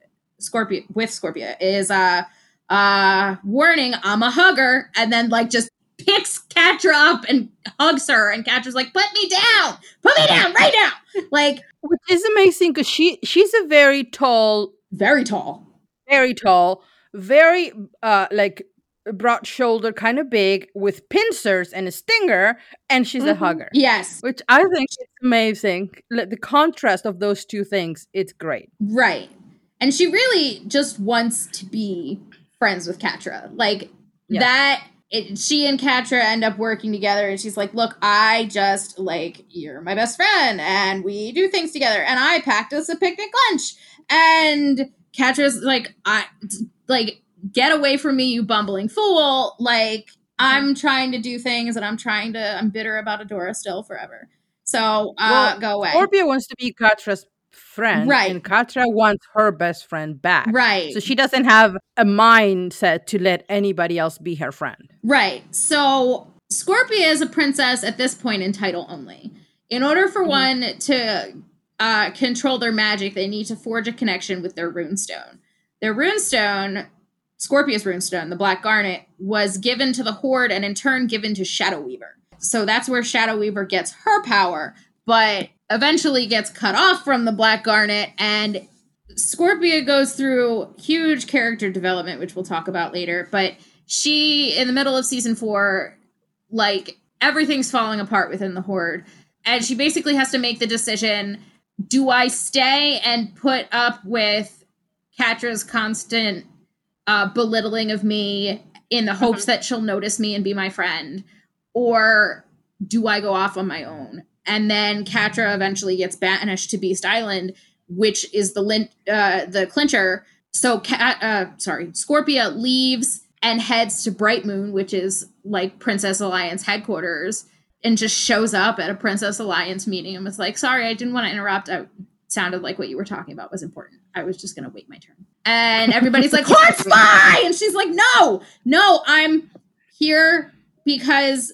Scorpia with Scorpia, is uh, uh, warning, I'm a hugger, and then like just picks Catra up and hugs her, and Catra's like, "Put me down, put me down right now!" [LAUGHS] Like Which is amazing because she she's a very tall, very tall. very tall, very uh like broad shoulder, kind of big, with pincers and a stinger, and she's a Mhm. hugger. Yes, Which I think is amazing. Like, The contrast of those two things, it's great. Right. And she really just wants to be friends with Catra. Like Yeah. that it, she and Catra end up working together and she's like, "Look, I just like you're my best friend and we do things together and I packed us a picnic lunch." And Catra's like, "I like get away from me, you bumbling fool. Like I'm trying to do things and I'm trying to I'm bitter about Adora still forever. So, uh Well, go away." Scorpia wants to be Catra's friend, Right. And Catra wants her best friend back. right. So she doesn't have a mindset to let anybody else be her friend. Right. So Scorpia is a princess at this point in title only. In order for Mhm. one to uh, control their magic, they need to forge a connection with their runestone. Their runestone, Scorpia's runestone, the Black Garnet, was given to the Horde and in turn given to Shadow Weaver. So that's where Shadow Weaver gets her power, but eventually gets cut off from the Black Garnet and Scorpia goes through huge character development, which we'll talk about later. But she, in the middle of season four, like everything's falling apart within the horde and she basically has to make the decision do i stay and put up with catra's constant uh, belittling of me in the hopes that she'll notice me and be my friend or do i go off on my own? And then catra eventually gets banished to beast island which is the lin- uh, the clincher. So cat uh, sorry scorpia leaves and heads to bright moon which is like princess alliance headquarters and just shows up at a princess alliance meeting and was like sorry i didn't want to interrupt. I sounded like what you were talking about was important i was just to wait my turn. And everybody's like horde spy [LAUGHS] and she's like no no i'm here because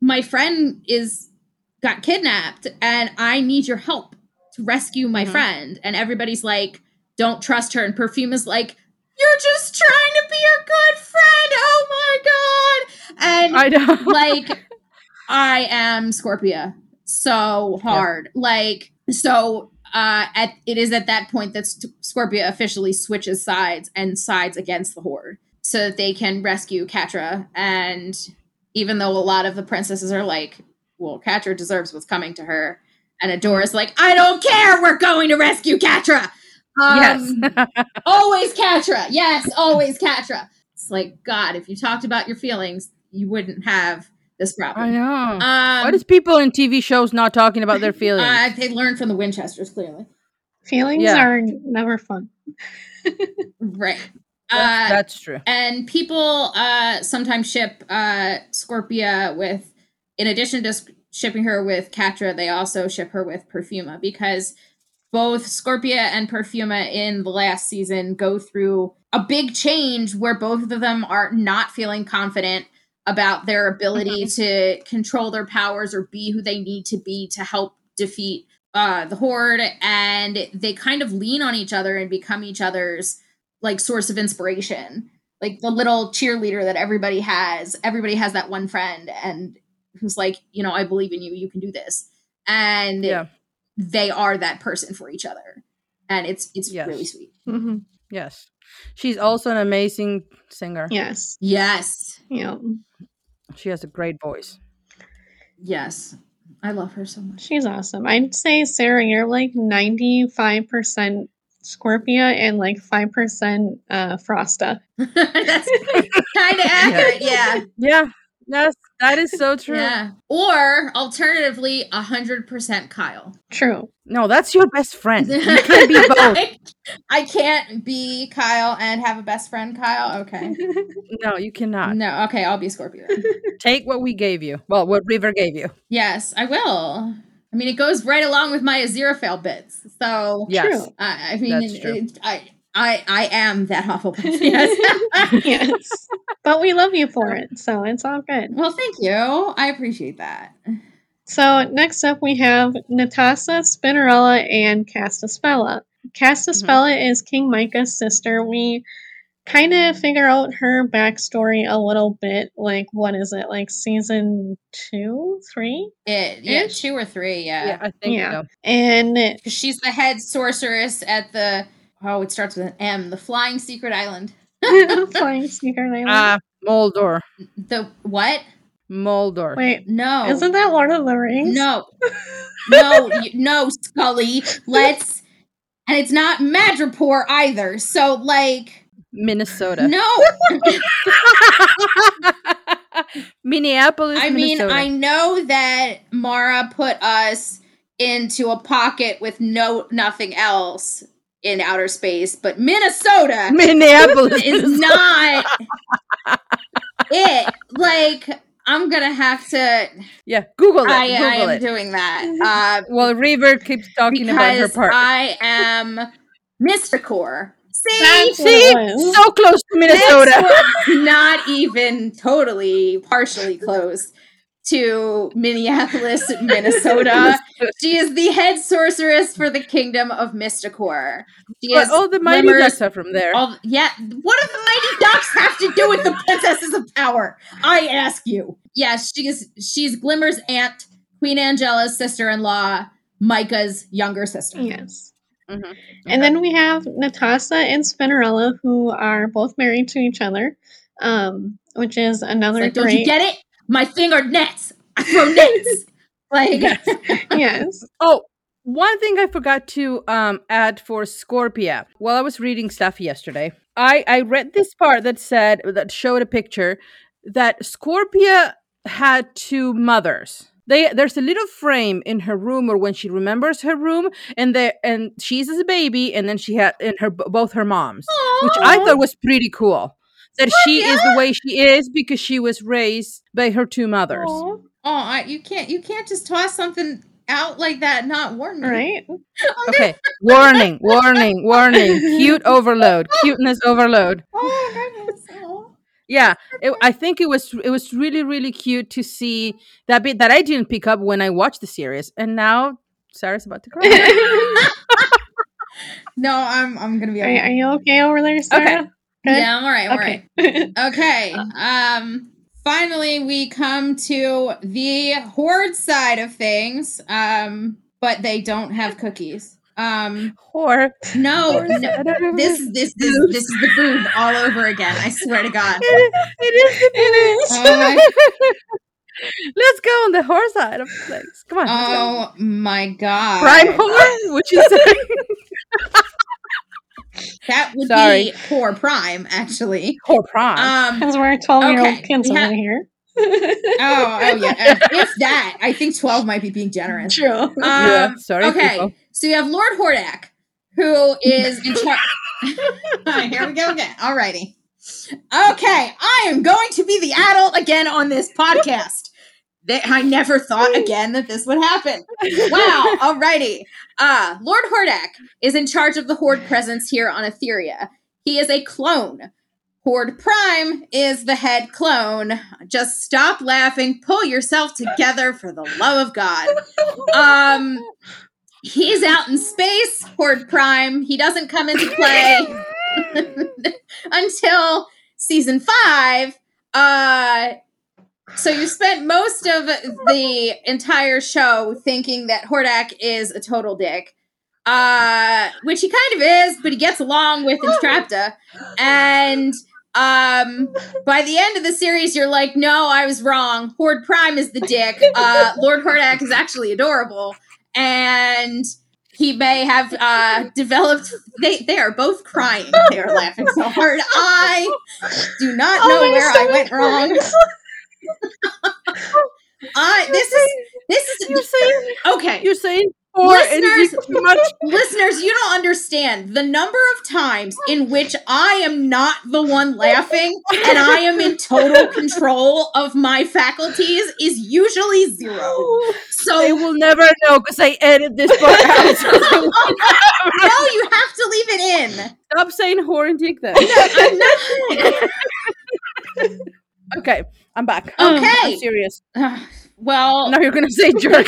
my friend is got kidnapped and i need your help to rescue my Mhm. friend. And everybody's like don't trust her. And Perfuma is like you're just trying to be a good friend. Oh my god. And I know. [LAUGHS] like I am Scorpia so hard. Like so uh at it is at that point that Scorpia officially switches sides and sides against the horde so that they can rescue Catra and even though a lot of the princesses are like well Catra deserves what's coming to her and Adora's like I don't care we're going to rescue Catra. yes. Um, [LAUGHS] always Catra. Yes, always Catra. It's like God, if you talked about your feelings, you wouldn't have this problem. I know. Um, What is people in TV shows not talking about their [LAUGHS] feelings? uh, they learn from the Winchesters, clearly. Feelings Yeah. are never fun. [LAUGHS] Right. that's, Uh, that's true. and people uh, sometimes ship uh, Scorpia with, in addition to s- shipping her with Catra, they also ship her with Perfuma because both Scorpia and Perfuma in the last season go through a big change where both of them are not feeling confident about their ability to control their powers or be who they need to be to help defeat uh, the horde and they kind of lean on each other and become each other's like source of inspiration like the little cheerleader that everybody has everybody has that one friend and who's like you know i believe in you you can do this and Yeah. they are that person for each other and it's it's Yes. really sweet hmm Yes. She's also an amazing singer. Yes. yes Yeah. She has a great voice. yes i love her so much She's awesome. I'd say, Sarah, you're like 95% Scorpia and like 5% uh, Frosta. [LAUGHS] that's [LAUGHS] kind of accurate yeah Yeah. Yes, that is so true. yeah or alternatively 100% kyle True. No, that's your best friend. You [LAUGHS] can be both. I, I can't be Kyle and have a best friend, Kyle. Okay. [LAUGHS] No, you cannot. No, okay, I'll be Scorpia. [LAUGHS] Take what we gave you. Well, what River gave you. yes, I will. I mean, it goes right along with my Aziraphale bits. So, Yes. True. I, I mean, That's it- I, I, I am that Hufflepuff. Yes. yes. But we love you for it, so it's all good. well, thank you. I appreciate that. So next up we have Netossa, Spinnerella, and Castaspella. Castaspella mm-hmm. is King Micah's sister. We kind of figure out her backstory a little bit. Like, what is it? Like season two, three? It, yeah, Ish? two or three, Yeah, yeah. I think Yeah. so. And 'Cause She's the head sorceress at the, oh, it starts with an M, the Flying Secret Island. Flying Secret Island. Ah, Moldor. The what? Moldor. Wait, No. isn't that Lord of the Rings? No. [LAUGHS] No, you, no, Scully. Let's. And it's not Madripoor either. So, like, Minnesota. no. [LAUGHS] [LAUGHS] Minneapolis, I mean, Minnesota. I know that Mara put us into a pocket with no nothing else in outer space, but Minnesota [LAUGHS] Minneapolis is not [LAUGHS] it. Like, I'm gonna have to. Yeah, Google it. I, I am it. doing that. Uh, well, River keeps talking about her part. I am Mystacor. See, That's See, so close to Minnesota. [LAUGHS] Not even totally, partially close to Minneapolis, Minnesota. [LAUGHS] she is the head sorceress for the kingdom of Mystacor. She But is all the mighty glimmers- ducks are from there. all- yeah, what do the mighty ducks have to do with the princesses of power? I ask you. Yes, she is. She's Glimmer's aunt, Queen Angela's sister-in-law, Micah's younger sister. Yes. Mhm. And then we have Netossa and Spinnerella, who are both married to each other, um, which is another like, don't you get it? My finger nets. I throw nets. [LAUGHS] like yes. Oh, one thing I forgot to um, add for Scorpia. While I was reading stuff yesterday, I I read this part that said that showed a picture that Scorpia had two mothers. They, there's a little frame in her room or when she remembers her room and there and she's as a baby and then she had in her both her moms which i thought was pretty cool that she is the way she is because she was raised by her two mothers Oh, I, you can't you can't just toss something out like that not warn me. Right? [LAUGHS] okay warning warning warning cute overload [LAUGHS] cuteness overload Oh goodness. Oh. yeah it, i think it was it was really really cute to see that bit that i didn't pick up when i watched the series and now sarah's about to cry [LAUGHS] No, I'm I'm gonna be Are, are you okay over there, Sarah? Good? Yeah, I'm alright, I'm Okay. [LAUGHS] Okay. Um finally we come to the horde side of things. Um, but they don't have cookies. Um or no, [LAUGHS] no I don't this is this this this is the boob all over again. I swear to God. [LAUGHS] it, it is the It is. Oh let's go on the horse side of things come on go. oh my God. prime horse what you say That would Sorry. be poor prime, actually. or prime Um Because we're 12 year Okay, old kids we over here. oh, oh yeah. [LAUGHS] If that, I think 12 might be being generous. True. Um, yeah sorry okay, people. so you have Lord Hordak, who is in charge. [LAUGHS] Here we go again. Alrighty. Okay, I am going to be the adult again on this podcast. That I never thought again that this would happen. Wow. [LAUGHS] Alrighty. Uh, Lord Hordak is in charge of the Horde presence here on Etheria. He is a clone. Horde Prime is the head clone. Just stop laughing. Pull yourself together for the love of God. Um, he's out in space, Horde Prime. He doesn't come into play [LAUGHS] [LAUGHS] until season five. Uh, so you spent most of the entire show thinking that Hordak is a total dick. Uh, which he kind of is, but he gets along with Entrapta. And um by the end of the series you're like no i was wrong horde prime is the dick uh lord hordak is actually adorable and he may have uh developed they they are both crying they are laughing so hard i do not Oh, know my where i went wrong. [LAUGHS] i this is this is you're saying okay. you're saying Listeners- [LAUGHS] listeners you don't understand. The number of times in which i am not the one laughing and i am in total control of my faculties is usually zero. So they will never know because I edit this part out. so [LAUGHS] they will no you have to leave it in. Stop saying whore and dick then. I'm not- Okay, I'm back. [GASPS] Okay. [GASPS] I'm serious. [SIGHS] well Now you're gonna say [LAUGHS] jerk.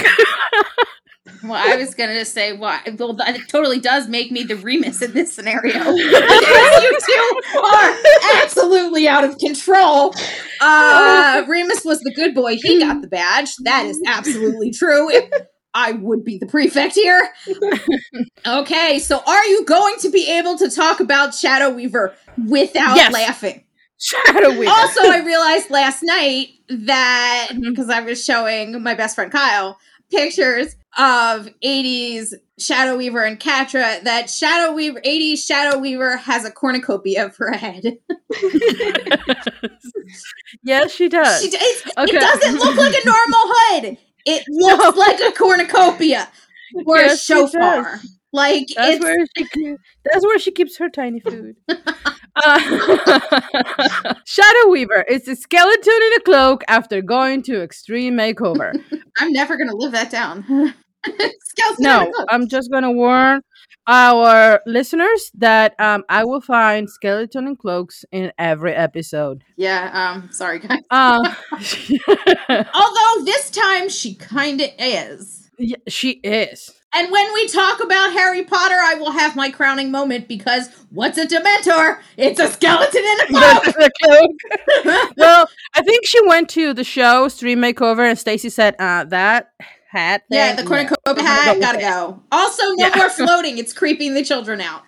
well i was gonna say why well that totally does make me the remus in this scenario [LAUGHS] you two [LAUGHS] are absolutely out of control uh remus was the good boy he got the badge that is absolutely true If I would be the prefect here. Okay, so are you going to be able to talk about Shadow Weaver without Yes. laughing? Shadow Weaver. also, I realized last night that mm-hmm. because I was showing my best friend Kyle pictures of 80s Shadow Weaver and Catra, that Shadow Weaver, 80s Shadow Weaver has a cornucopia of a head. [LAUGHS] yes, she does. She, Okay. It doesn't look like a normal hood. It [LAUGHS] looks No. like a cornucopia or Yes, a shofar. Like That's it's where she. That's where she keeps her tiny food. Uh, [LAUGHS] Shadow Weaver is a skeleton in a cloak after going to extreme makeover. [LAUGHS] I'm never gonna live that down. [LAUGHS] Skeleton no, in a cloak. I'm just gonna warn our listeners that um, I will find skeleton and cloaks in every episode. yeah. Um. Sorry, guys. Uh, Although this time she kind of is. Yeah, she is. And when we talk about Harry Potter, I will have my crowning moment because what's a Dementor? It's a skeleton in a [LAUGHS] cloak. [LAUGHS] Well, I think she went to the show Stream Makeover, and Stacy said, uh, "That hat, yeah, the cornucopia I'm hat gotta go. Also, no Yeah. more [LAUGHS] floating. It's creeping the children out.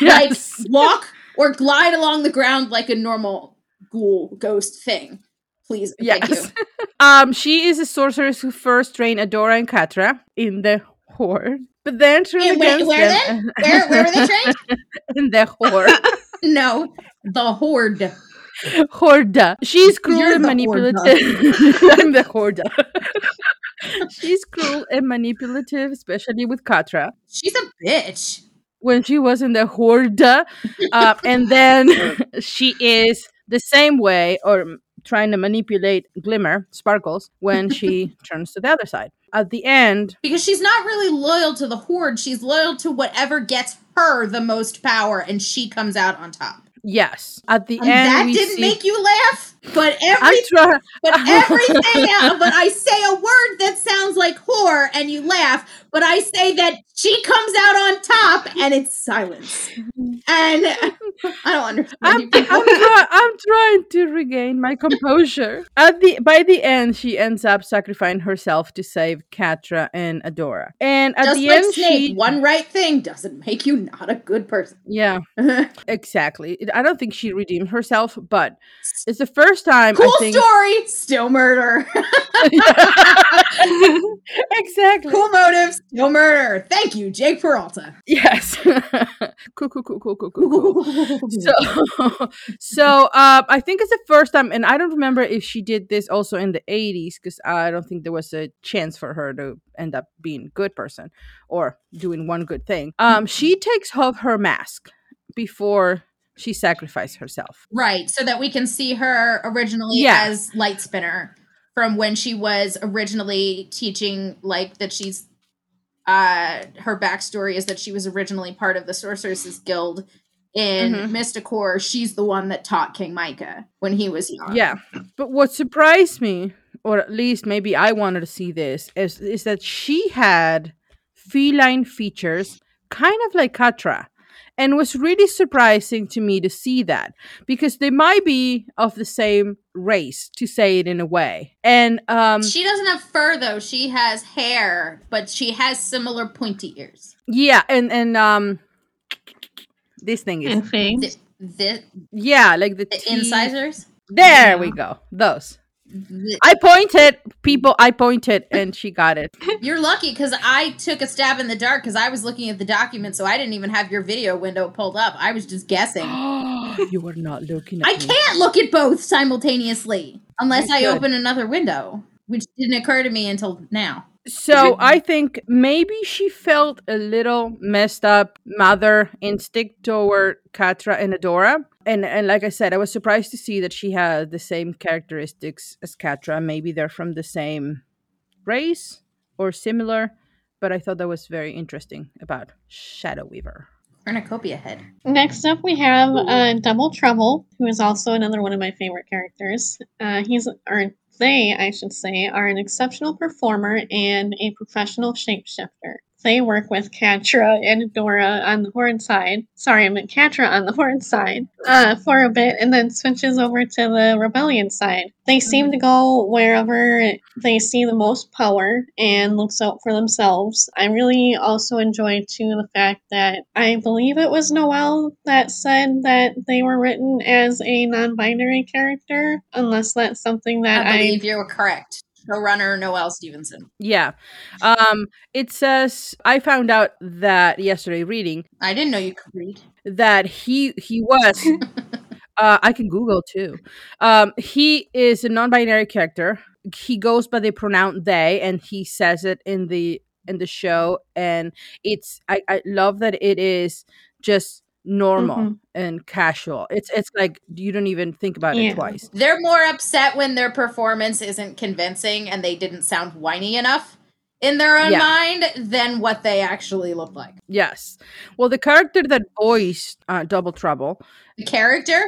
Yes. Like walk or glide along the ground like a normal ghoul ghost thing. Please. [LAUGHS] Thank you. Yes. um, she is a sorceress who first trained Adora and Catra in the Horde, but then wait, against where them Where, where were they trained? [LAUGHS] in the Horde. [LAUGHS] No, the Horde. Horda. She's cruel and manipulative. I'm the Horda. She's cruel and manipulative, especially with Catra. She's a bitch. When she was in the Horda, uh, and then she is the same way, or trying to manipulate Glimmer, Sparkles, when she [LAUGHS] turns to the other side. At the end, Because she's not really loyal to the Horde. She's loyal to whatever gets her the most power, and she comes out on top. yes, at the And end, that didn't see. make you laugh, but every but [LAUGHS] everything uh, else, but I say a word that sounds like whore and you laugh, but I say that she comes out on top and it's silence. And I don't understand. [LAUGHS] I'm, I'm, [LAUGHS] try- I'm trying to regain my composure. At the by the end, she ends up sacrificing herself to save Catra and Adora. And at Just the like end, Snape, she one right thing doesn't make you not a good person. yeah, exactly. I don't think she redeemed herself, but it's the first time cool I think story, still murder. [LAUGHS] exactly. cool motives, still murder. Thank you, Jake Peralta. Yes. [LAUGHS] cool, cool, cool, cool, cool, cool, cool. so [LAUGHS] so uh, i think it's the first time and i don't remember if she did this also in the 80s because i don't think there was a chance for her to end up being a good person or doing one good thing um she takes off her mask before she sacrificed herself Right, so that we can see her originally Yeah. as light spinner from when she was originally teaching like that she's uh her backstory is that she was originally part of the sorceresses guild in Mhm. Mystacor. She's the one that taught King Micah when he was young. yeah but what surprised me or at least maybe i wanted to see this is, is that she had feline features kind of like catra and was really surprising to me to see that because they might be of the same race to say it in a way and um She doesn't have fur though. She has hair, but she has similar pointy ears. yeah and and um this thing is and fangs. The, the, yeah like the, the incisors. there we go those The- i pointed people i pointed and she got it [LAUGHS] You're lucky because I took a stab in the dark because I was looking at the document, so I didn't even have your video window pulled up. I was just guessing. [GASPS] you were not looking at I me. can't look at both simultaneously unless I open another window, which didn't occur to me until now. So I think maybe she felt a little messed up mother instinct toward Catra and Adora. And and like I said, I was surprised to see that she had the same characteristics as Catra. Maybe they're from the same race or similar. But I thought that was very interesting about Shadow Weaver. Cornucopia head. Next up, we have uh, Double Trouble, who is also another one of my favorite characters. Uh, he's, or they, I should say, are an exceptional performer and a professional shapeshifter. They work with Catra and Dora on the Horde side. Sorry, I meant Catra on the [LAUGHS] Horde side uh, for a bit, and then switches over to the Rebellion side. They seem to go wherever they see the most power and looks out for themselves. I really also enjoyed too the fact that I believe it was Noelle that said that they were written as a non-binary character, unless that's something that I I, believe you were correct. Showrunner Noelle Stevenson. Yeah. Um it says I found out that yesterday reading I didn't know you could read. that he he was [LAUGHS] uh i can google too um he is a non-binary character he goes by the pronoun they and he says it in the in the show and it's i i love that it is just normal Mhm. and casual it's it's like you don't even think about Yeah. it twice They're more upset when their performance isn't convincing and they didn't sound whiny enough in their own Yeah. mind than what they actually look like. yes well the character that voiced uh, double trouble The character,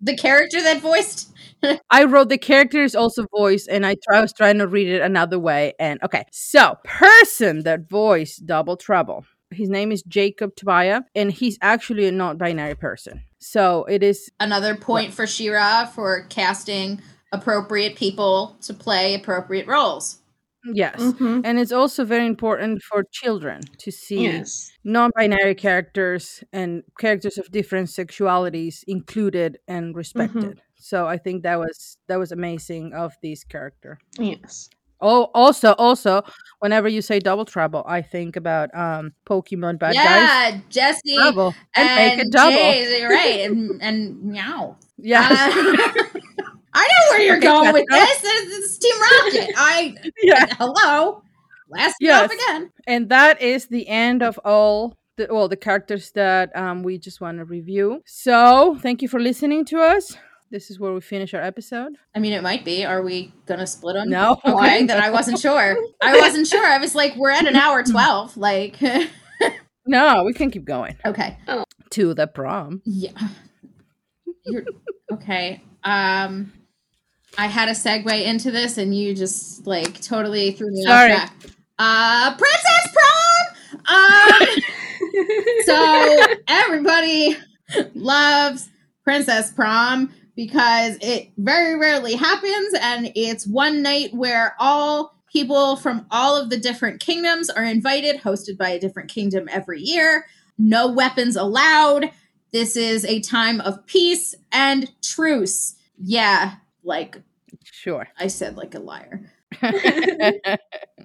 the character that voiced [LAUGHS] I wrote the character is also voiced, and I, try, I was trying to read it another way. And okay, so person that voiced Double Trouble. His name is Jacob Tobia, and he's actually a non-binary person. So it is another point for She-Ra for casting appropriate people to play appropriate roles. Yes. Mhm. And it's also very important for children to see Yes. non binary characters and characters of different sexualities included and respected. So I think that was that was amazing of this character. Yes. Oh also also whenever you say double trouble, I think about um Pokemon bad guys. yeah, Jessie Double and, and make it double. Jay, you're [LAUGHS] right, and and meow. Yes. Uh, [LAUGHS] I know where you're Okay, going with Jessica. this. It's, Team Rocket. I [LAUGHS] yeah. hello. Last Yes. again. And that is the end of all the well the characters that um we just want to review. So thank you for listening to us. This is where we finish our episode. I mean, it might be. Are we gonna split them? No. Okay, [LAUGHS] then I wasn't sure. I wasn't sure. I was like, we're at an hour twelve. Like, [LAUGHS] No, we can keep going. okay, Oh. To the prom. yeah. You're okay. Um, I had a segue into this, and you just like totally threw me Sorry. off track. Uh, Princess Prom. Um. [LAUGHS] so everybody loves Princess Prom because it very rarely happens and it's one night where all people from all of the different kingdoms are invited hosted by a different kingdom every year no weapons allowed this is a time of peace and truce yeah like Sure. i said like a liar [LAUGHS]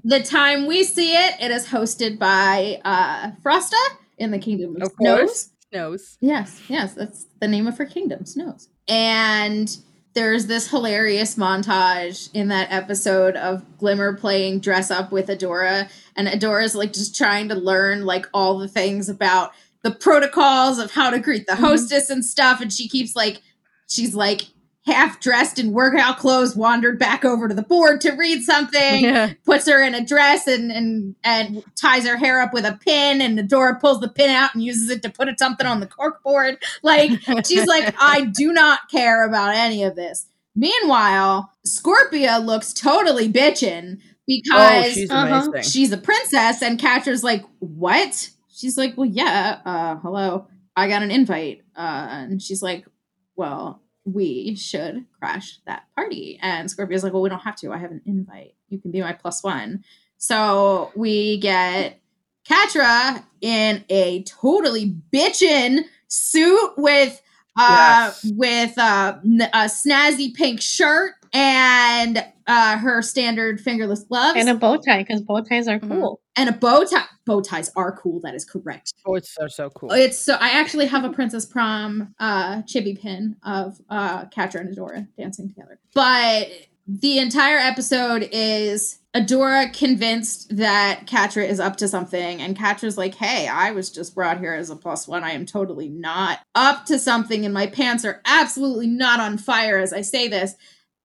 the time we see it, it is hosted by uh, Frosta in the Kingdom of, Of Snows. course. Nose. Yes, yes, that's the name of her kingdom, Snows. And there's this hilarious montage in that episode of Glimmer playing dress up with Adora, and Adora's like just trying to learn like all the things about the protocols of how to greet the Mhm. hostess and stuff, and she keeps like she's like half dressed in workout clothes, wandered back over to the board to read something Yeah. puts her in a dress and and and ties her hair up with a pin and Adora pulls the pin out and uses it to put something on the corkboard. Like she's like, [LAUGHS] I do not care about any of this. Meanwhile, Scorpia looks totally bitchin' Oh, because she's Uh-huh. she's a princess and Catra's like, What? She's like, Well, yeah, uh, hello. I got an invite. Uh, and she's like, Well, we should crash that party. And Scorpia's like, Well, we don't have to. I have an invite. You can be my plus one. So we get Catra in a totally bitchin' suit with uh Yes. with uh, a snazzy pink shirt and uh her standard fingerless gloves and a bow tie because bow ties are Mhm. cool. and a bow tie. Bow ties are cool. That is correct. Oh, it's so so cool. It's so I actually have a Princess Prom uh chibi pin of uh Catra and Adora dancing together. But the entire episode is Adora convinced that Catra is up to something, and Catra's like, "Hey, I was just brought here as a plus one. I am totally not up to something, and my pants are absolutely not on fire as I say this."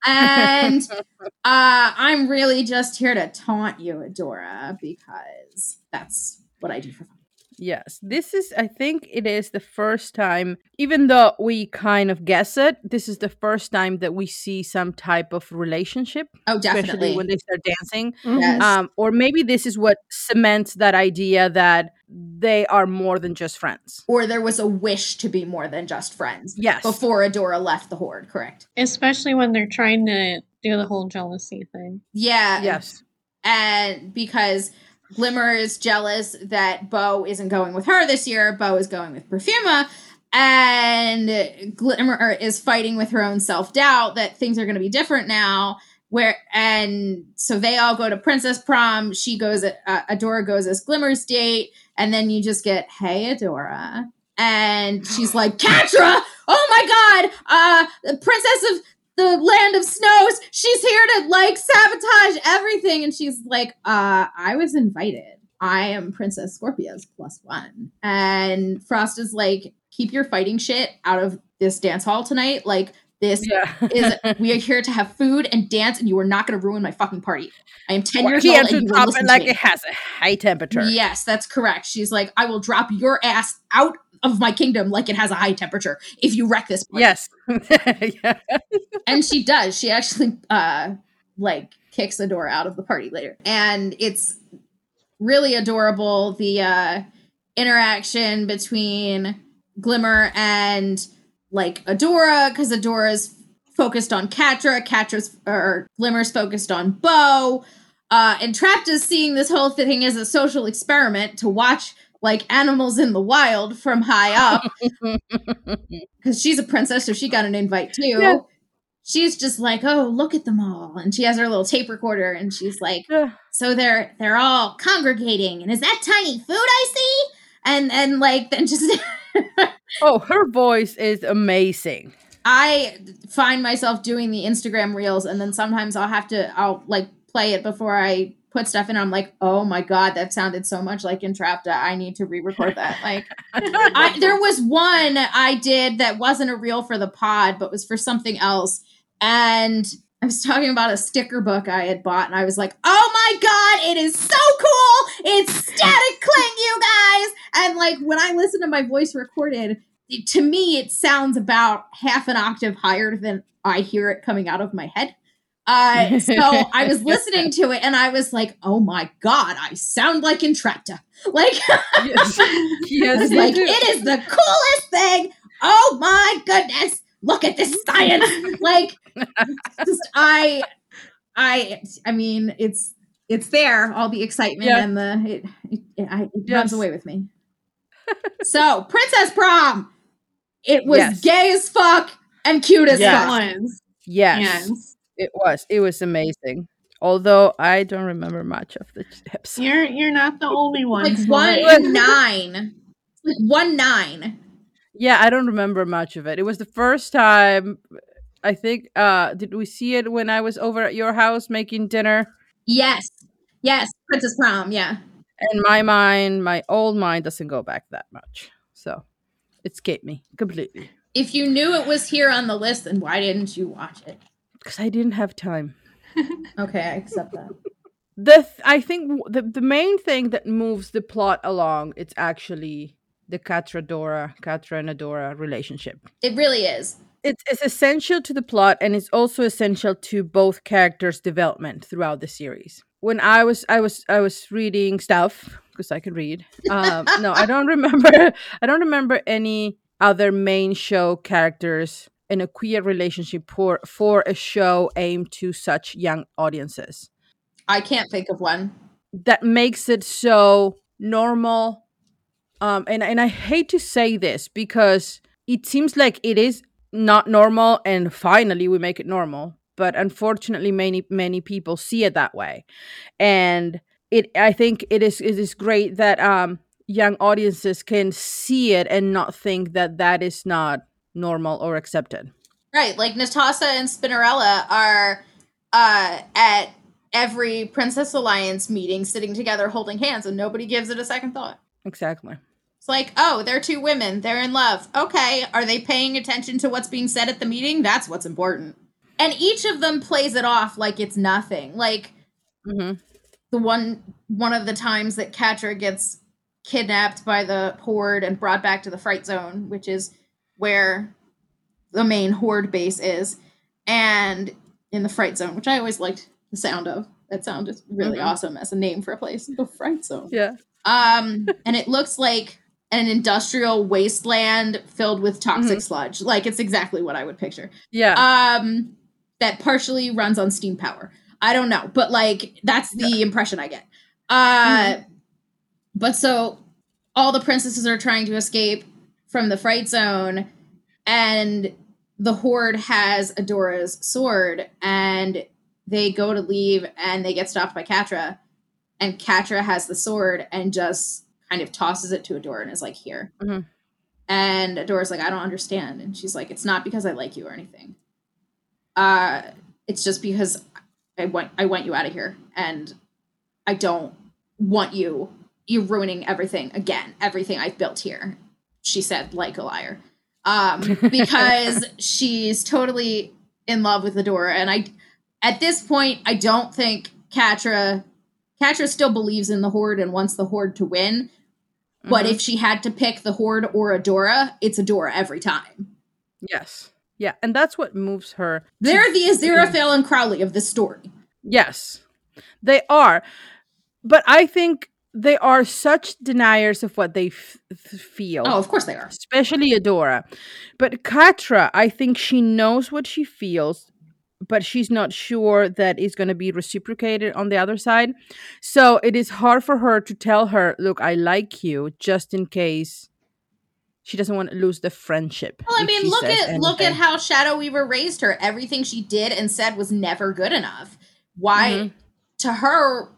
And uh, I'm really just here to taunt you, Adora, because that's what I do for fun. Yes, this is, I think it is the first time, even though we kind of guess it, this is the first time that we see some type of relationship, Oh, especially definitely. when they start dancing. Mhm. Yes. Um, or maybe this is what cements that idea that they are more than just friends. or there was a wish to be more than just friends Yes. before Adora left the Horde, correct? Especially when they're trying to do the whole jealousy thing. Yeah. Yes. And because Glimmer is jealous that Bow isn't going with her this year, Bow is going with Perfuma. And Glimmer is fighting with her own self doubt that things are going to be different now. Where and so they all go to Princess Prom. She goes, uh, Adora goes as Glimmer's date, and then you just get, "Hey, Adora," and she's like, "Catra, oh my God, uh, the Princess of the land of snows she's here to like sabotage everything and she's like uh i was invited i am princess scorpia's plus one and frost is like keep your fighting shit out of this dance hall tonight like this Yeah. is [LAUGHS] we are here to have food and dance and you are not going to ruin my fucking party i am 10 years he old and you will listen it to me. it has a high temperature. Yes, that's correct. She's like, I will drop your ass out of my kingdom like it has a high temperature if you wreck this party. Yes. [LAUGHS] yeah. and she does. She actually uh like kicks Adora out of the party later. And it's really adorable the uh interaction between Glimmer and like Adora because Adora's focused on Catra, Catra's or Glimmer's focused on Bow. Uh, and Trapped is seeing this whole thing as a social experiment to watch like animals in the wild from high up [LAUGHS] because she's a princess, so she got an invite too. Yeah. She's just like, oh, look at them all, and she has her little tape recorder, and she's like, so they're they're all congregating, and is that tiny food I see? And and like then just [LAUGHS] oh, her voice is amazing. I find myself doing the Instagram reels, and then sometimes I'll have to I'll like play it before I put stuff in. I'm like, oh my god, that sounded so much like Entrapta. I need to re-record [LAUGHS] that. Like, I, there was one I did that wasn't a reel for the pod, but was for something else, and I was talking about a sticker book I had bought, and I was like, "Oh my god, it is so cool! It's static cling, you guys!" And like when I listen to my voice recorded, to me, it sounds about half an octave higher than I hear it coming out of my head. Uh, so I was [LAUGHS] listening to it, and I was like, "Oh my god, I sound like Entrapta!" [LAUGHS] Like, yes, yes like, do. "It is the coolest thing!" Oh my goodness! Look at this science! [LAUGHS] like, just I, I, I mean, it's it's there. All the excitement Yeah. and the it it, it, I, it Yes. runs away with me. so, Princess Prom. It was Yes. gay as fuck and cute as Yes. Fuck. was. yes, Yes. It was. It was amazing. Although I don't remember much of the episode. You're you're not the only one. Like Sly. [LAUGHS] one nine, like one nine. Yeah, I don't remember much of it. It was the first time. I think. uh Did we see it when I was over at your house making dinner? Yes, yes, Princess Prom. Yeah. And my mind, my old mind, doesn't go back that much. So it escaped me completely If you knew it was here on the list, then why didn't you watch it? Because I didn't have time. [LAUGHS] Okay, I accept that. the th- I think w- the the main thing that moves the plot along it's actually the Katra Dora Catra and Adora relationship. It really is. It's it's essential to the plot and it's also essential to both characters' development throughout the series. When I was I was I was reading stuff because I can read. Um, no, I don't [LAUGHS] remember. [LAUGHS] I don't remember any other main show characters in a queer relationship for for a show aimed to such young audiences. I can't think of one. that makes it so normal um and and i hate to say this because it seems like it is not normal and finally we make it normal but unfortunately many many people see it that way and it i think it is it is great that um young audiences can see it and not think that that is not normal or accepted Right, like Netossa and Spinnerella are uh, at every Princess Alliance meeting, sitting together, holding hands, and nobody gives it a second thought. exactly It's like, oh, they're two women, they're in love. Okay, are they paying attention to what's being said at the meeting? That's what's important. And each of them plays it off like it's nothing. Like hmm the one one of the times that Catra gets kidnapped by the horde and brought back to the fright zone, which is where the main horde base is, and in the fright zone, which I always liked the sound of. That sound is really Mhm. awesome as a name for a place, the fright zone. yeah Um, [LAUGHS] and it looks like an industrial wasteland filled with toxic Mhm. sludge. Like it's exactly what I would picture. yeah Um, that partially runs on steam power. I don't know, but like that's the impression I get. Uh, but so all the princesses are trying to escape from the fright zone, and the horde has Adora's sword, and they go to leave, and they get stopped by Catra, and Catra has the sword and just kind of tosses it to Adora and is like, "Here." Mhm. And Adora's like, "I don't understand," and she's like, "It's not because I like you or anything. Uh, it's just because I want I want you out of here, and I don't want you. You're ruining everything again. Everything I've built here." She said, like a liar, um, [LAUGHS] because she's totally in love with Adora, and I, at this point, I don't think Catra, Catra still believes in the Horde and wants the Horde to win. But Mhm. if she had to pick the Horde or Adora, it's Adora every time. yes yeah and that's what moves her They're the Aziraphale and Crowley of this story. Yes, they are. But I think they are such deniers of what they f- feel, Oh, of course they are. especially Adora. But Catra, I think she knows what she feels, but she's not sure that it's going to be reciprocated on the other side. So it is hard for her to tell her, "Look, I like you," just in case she doesn't want to lose the friendship. Well, I mean, look at look at how Shadow Weaver raised her. Everything she did and said was never good enough. Why Mhm. to her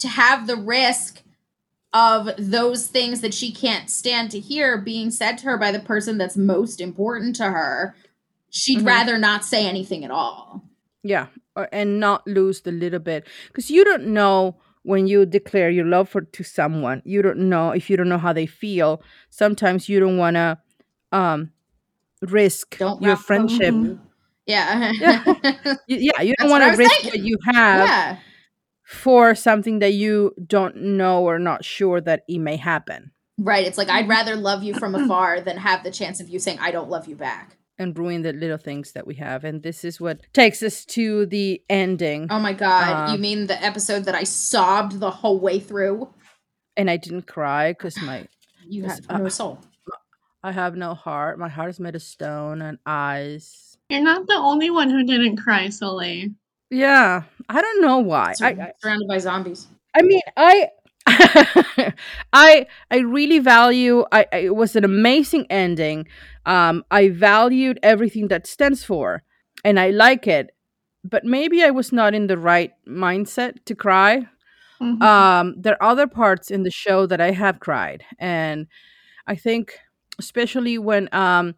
to have the risk of those things that she can't stand to hear being said to her by the person that's most important to her, she'd Mhm. rather not say anything at all. Yeah, and not lose the little bit because you don't know when you declare your love for to someone. You don't know if you don't know how they feel. Sometimes you don't want to um risk Don't your friendship. [LAUGHS] Yeah. Y- Yeah, you [LAUGHS] don't want to risk thinking. what you have yeah. For something that you don't know or not sure that it may happen Right. It's like I'd rather love you from afar than have the chance of you saying I don't love you back. and ruin the little things that we have. And this is what takes us to the ending. Oh my god. Uh, you mean the episode that I sobbed the whole way through? And I didn't cry because my [SIGHS] You Yes, have no uh, soul. I have no heart. My heart is made of stone and eyes. You're not the only one who didn't cry, Soleil. Yeah, I don't know why. Sur- I surrounded by zombies. I mean, I [LAUGHS] I I really value I, I it was an amazing ending. Um I valued everything that stands for and I like it. But maybe I was not in the right mindset to cry. Mhm. Um there are other parts in the show that I have cried and I think especially when um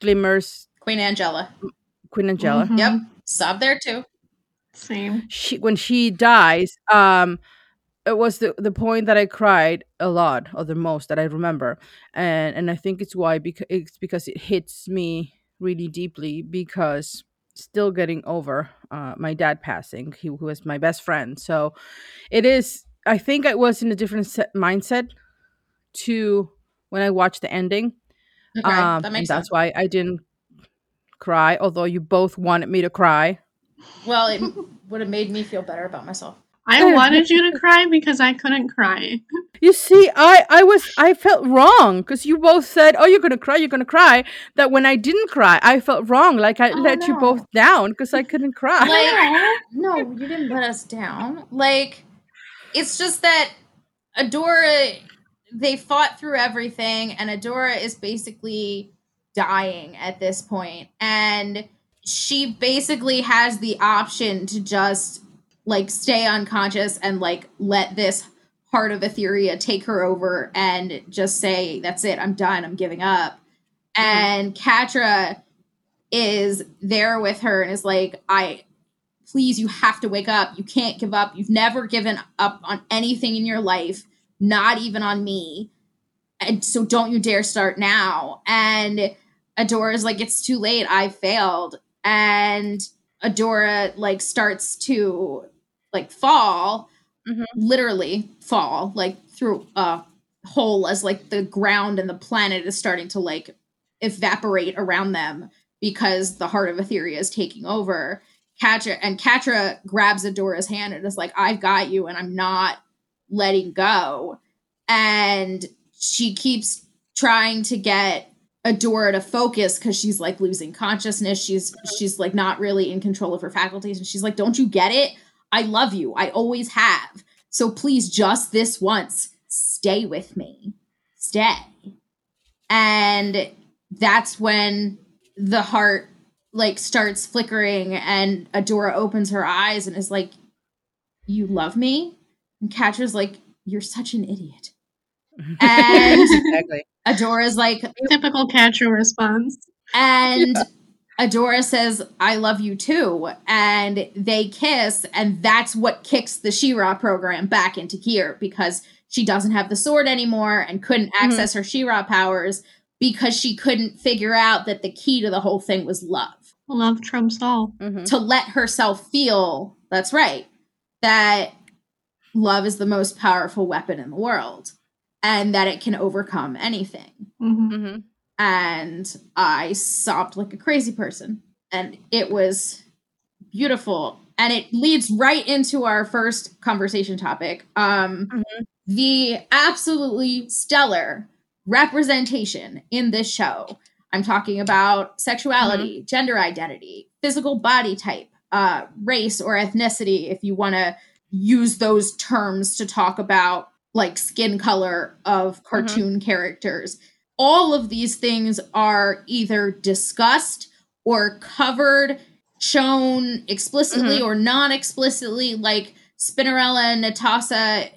Glimmers Queen Angela. Queen Angela Mhm. Yep. Sob there too. Same. she when she dies um it was the the point that i cried a lot or the most that i remember and and i think it's why because it's because it hits me really deeply because still getting over uh my dad passing he who was my best friend so it is i think i was in a different set, mindset to when i watched the ending Okay. um that and makes that's sense. why i didn't cry although you both wanted me to cry Well, it would have made me feel better about myself. I [LAUGHS] wanted you to cry because I couldn't cry. [LAUGHS] You see, I I was I felt wrong because you both said, "Oh, you're gonna cry, you're gonna cry." That when I didn't cry, I felt wrong, like I Oh, let you both down because I couldn't cry. Like, [LAUGHS] no, you didn't let us down. Like, it's just that Adora, they fought through everything, and Adora is basically dying at this point, and she basically has the option to just like stay unconscious and like let this heart of Etheria take her over and just say, "That's it, I'm done, I'm giving up." Mm-hmm. And Catra is there with her and is like, I please, you have to wake up. You can't give up. You've never given up on anything in your life, not even on me. And so don't you dare start now. And Adora's like, it's too late. I failed. And Adora like starts to like fall, Mhm. literally fall, like through a hole as like the ground and the planet is starting to like evaporate around them because the heart of Etheria is taking over. Catra and Catra grabs Adora's hand and is like, I've got you and I'm not letting go. And she keeps trying to get Adora to focus because she's like losing consciousness. She's she's like not really in control of her faculties. And she's like, Don't you get it? I love you. I always have. So please just this once, stay with me. Stay. And that's when the heart like starts flickering and Adora opens her eyes and is like, You love me? And Catra's like, You're such an idiot. [LAUGHS] And exactly. Adora's like, Typical Catra response. and Adora says, I love you too. And they kiss, and that's what kicks the She-Ra program back into gear because she doesn't have the sword anymore and couldn't access her She-Ra powers because she couldn't figure out that the key to the whole thing was love. Love trumps all. Mhm. To let herself feel, that's right, that love is the most powerful weapon in the world and that it can overcome anything hmm Mhm. and I sobbed like a crazy person. And it was beautiful. And it leads right into our first conversation topic. Um, Mhm. The absolutely stellar representation in this show. I'm talking about sexuality, mm-hmm. gender identity, physical body type, uh, race or ethnicity, if you want to use those terms to talk about like skin color of mm-hmm. cartoon mm-hmm. characters. All of these things are either discussed or covered, shown explicitly mm-hmm. or non explicitly. Like Spinnerella and Netossa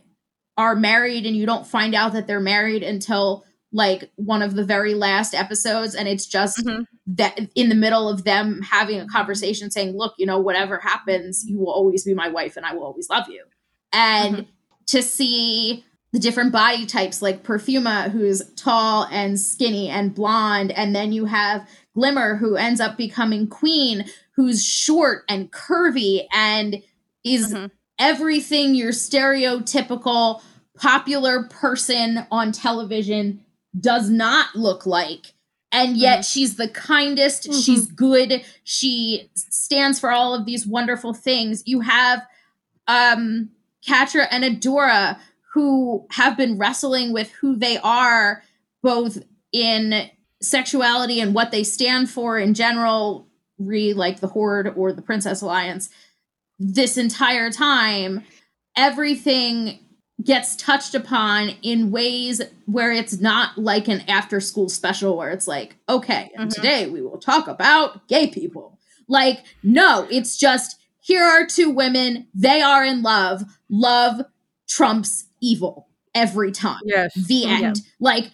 are married, and you don't find out that they're married until like one of the very last episodes and it's just mm-hmm. that in the middle of them having a conversation saying look you know whatever happens you will always be my wife and i will always love you and mm-hmm. to see the different body types like perfuma who's tall and skinny and blonde and then you have glimmer who ends up becoming queen who's short and curvy and is mm-hmm. everything your stereotypical popular person on television does not look like and yet mm-hmm. she's the kindest mm-hmm. she's good she stands for all of these wonderful things you have um Catra and Adora who have been wrestling with who they are both in sexuality and what they stand for in general re like the horde or the princess alliance this entire time everything gets touched upon in ways where it's not like an after school special where it's like, okay, mm-hmm. today we will talk about gay people. Like, no, it's just here are two women, they are in love. Love trumps evil every time. Yes. The end. Yeah. Like,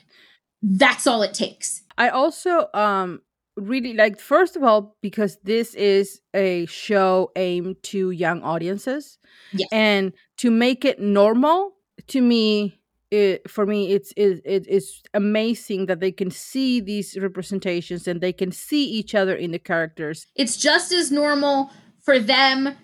that's all it takes. I also um really like first of all because this is a show aimed to young audiences yes. and to make it normal to me it, for me it's it, it, it's amazing that they can see these representations and they can see each other in the characters it's just as normal for them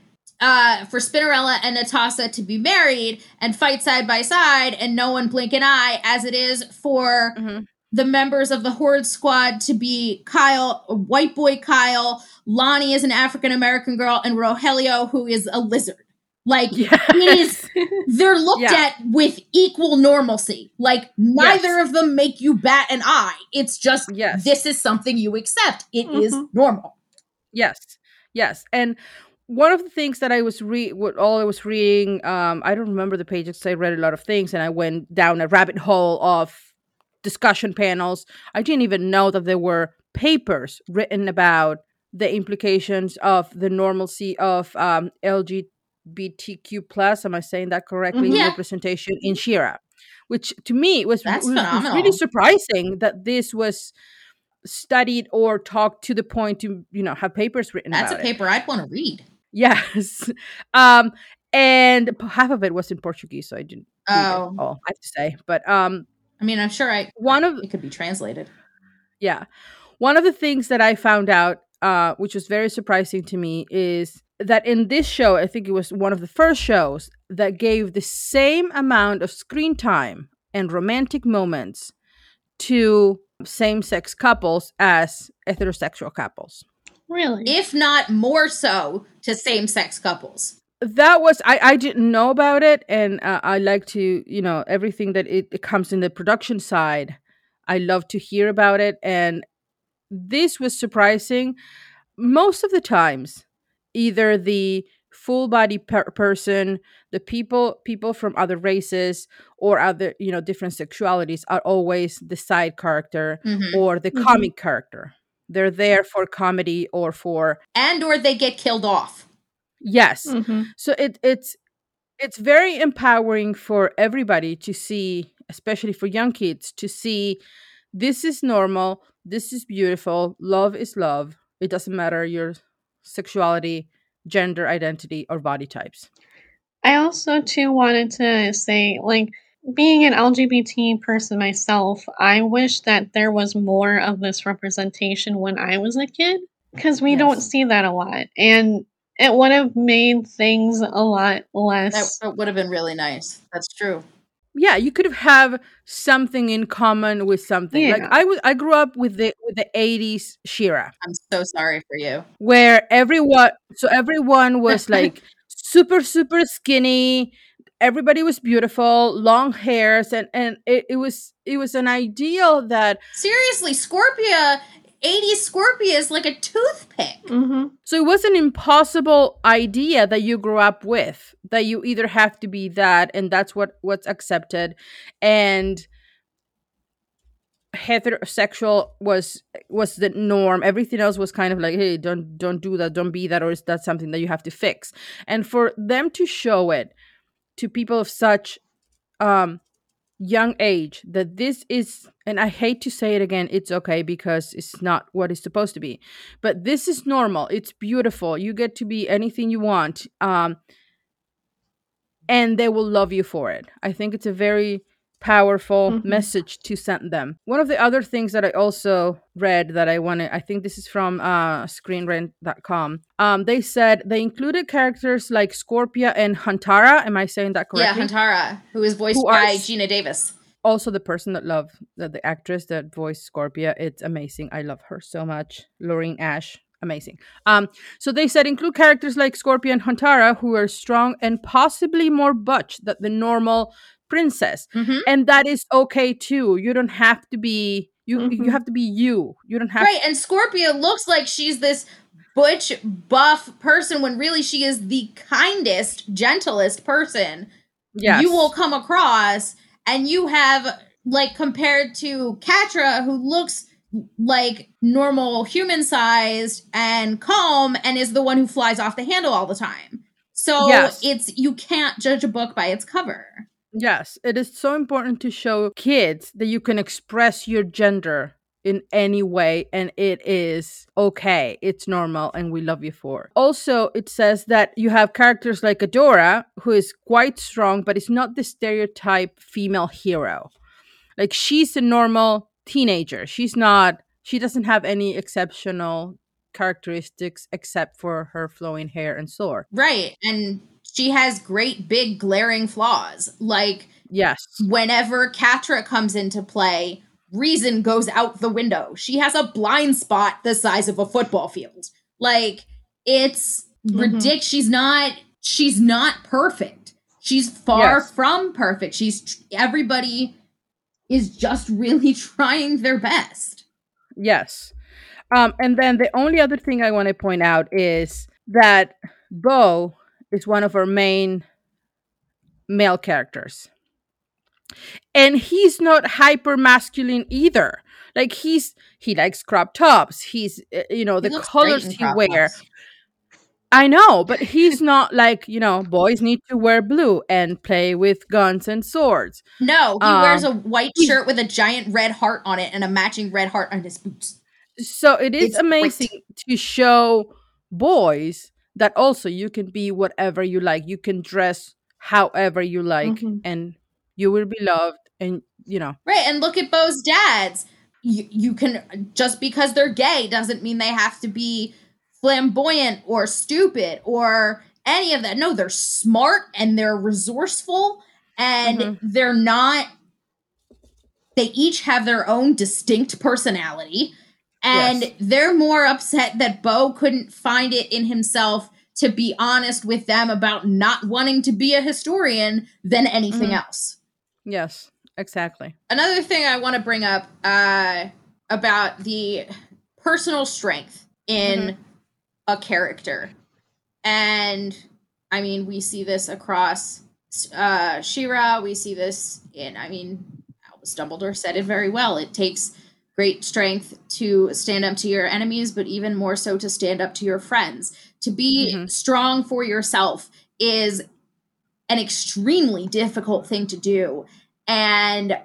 uh, for Spinnerella and Netossa to be married and fight side by side and no one blink an eye as it is for mm-hmm. the members of the Horde squad to be Kyle, white boy Kyle, Lonnie is an African American girl, and Rogelio, who is a lizard. Like yes. it is [LAUGHS] they're looked yeah. at with equal normalcy. Like neither yes. of them make you bat an eye. It's just yes. this is something you accept. It mm-hmm. is normal. Yes. Yes. And one of the things that I was read all I was reading, um, I don't remember the pages I read a lot of things and I went down a rabbit hole of discussion panels. I didn't even know that there were papers written about the implications of the normalcy of um, LGBTQ plus. Am I saying that correctly? Mm-hmm. Yeah. Representation in She-Ra, which to me was, was, was really surprising that this was studied or talked to the point to you know have papers written. That's a it. paper I'd want to read. Yes, [LAUGHS] um, and half of it was in Portuguese, so I didn't. Oh, all, I have to say, but um, I mean, I'm sure I one of it could be translated. Yeah, one of the things that I found out, uh, which was very surprising to me, is that in this show, I think it was one of the first shows that gave the same amount of screen time and romantic moments to same sex couples as heterosexual couples. Really? If not more so to same sex couples. That was I I didn't know about it and uh, I like to, you know, everything that it, it comes in the production side. I love to hear about it and this was surprising most of the times either the full body per- person the people people from other races or other you know different sexualities are always the side character mm-hmm. or the mm-hmm. comic character they're there for comedy or for and or they get killed off yes mm-hmm. so it it's it's very empowering for everybody to see especially for young kids to see this is normal this is beautiful love is love it doesn't matter your sexuality, gender identity, or body types. I also too wanted to say like being an LGBT person myself, I wish that there was more of this representation when I was a kid because we yes. don't see that a lot. And it would have made things a lot less. That would have been really nice. That's true yeah you could have have something in common with something yeah. like i was i grew up with the with the 80s She-Ra i'm so sorry for you where everyone so everyone was [LAUGHS] like super super skinny everybody was beautiful long hairs and and it, it was it was an ideal that seriously scorpia 80 Scorpia is like a toothpick. hmm So it was an impossible idea that you grew up with that you either have to be that and that's what what's accepted. And heterosexual was was the norm. Everything else was kind of like hey don't don't do that don't be that or is that something that you have to fix? And for them to show it to people of such um young age that this is and i hate to say it again it's okay because it's not what it's supposed to be but this is normal. It's beautiful. You get to be anything you want um and they will love you for it. I think it's a very powerful Mhm. message to send them one of the other things that i also read that i wanted i think this is from uh screenrant.com um they said they included characters like scorpia and huntara am i saying that correctly Yeah, Huntara, who is voiced Who by Geena Davis. also the person that love the, the actress that voiced Scorpia. It's amazing. I love her so much. Lauren Ash, amazing. Um, so they said include characters like Scorpia and Huntara who are strong and possibly more butch than the normal princess, Mhm. and that is okay too. You don't have to be you. You Mhm. have to be you. You don't have Right, and scorpia looks like she's this butch, buff person when really she is the kindest, gentlest person yes. you will come across. And you have, like, compared to Catra, who looks like normal human sized and calm and is the one who flies off the handle all the time. So Yes. it's you can't judge a book by its cover. Yes, it is so important to show kids that you can express your gender in any way and it is okay. It's normal and we love you for. Also, it says that you have characters like Adora who is quite strong but is not the stereotype female hero. Like she's a normal teenager. She's not she doesn't have any exceptional characteristics except for her flowing hair and sword. Right. And she has great big glaring flaws. Like Yes. whenever Catra comes into play, reason goes out the window. She has a blind spot the size of a football field. Like it's Mhm. ridiculous. She's not she's not perfect. She's far Yes. from perfect. She's everybody is just really [LAUGHS] trying their best. Yes. Um, and then the only other thing I want to point out is that Bow is one of our main male characters. And he's not hyper masculine either. Like he's he likes crop tops. He's uh, you know the He colors he crop wear. tops. I know, but he's not like, you know, boys need to wear blue and play with guns and swords. No, he Um, wears a white shirt with a giant red heart on it and a matching red heart on his boots. so it is It's great. amazing to show boys that also you can be whatever you like you can dress however you like Mhm. and you will be loved and you know Right, and look at Bow's dads. You, you can just because they're gay doesn't mean they have to be flamboyant or stupid or any of that. No, they're smart and they're resourceful and Mhm. they're not they each have their own distinct personality and Yes. they're more upset that Bow couldn't find it in himself to be honest with them about not wanting to be a historian than anything Mhm. else yes exactly another thing I want to bring up uh, about the personal strength in a character, and I mean, we see this across uh, She-Ra. We see this in, I mean, Albus Dumbledore said it very well. It takes great strength to stand up to your enemies, but even more so to stand up to your friends. To be Mhm. strong for yourself is an extremely difficult thing to do. And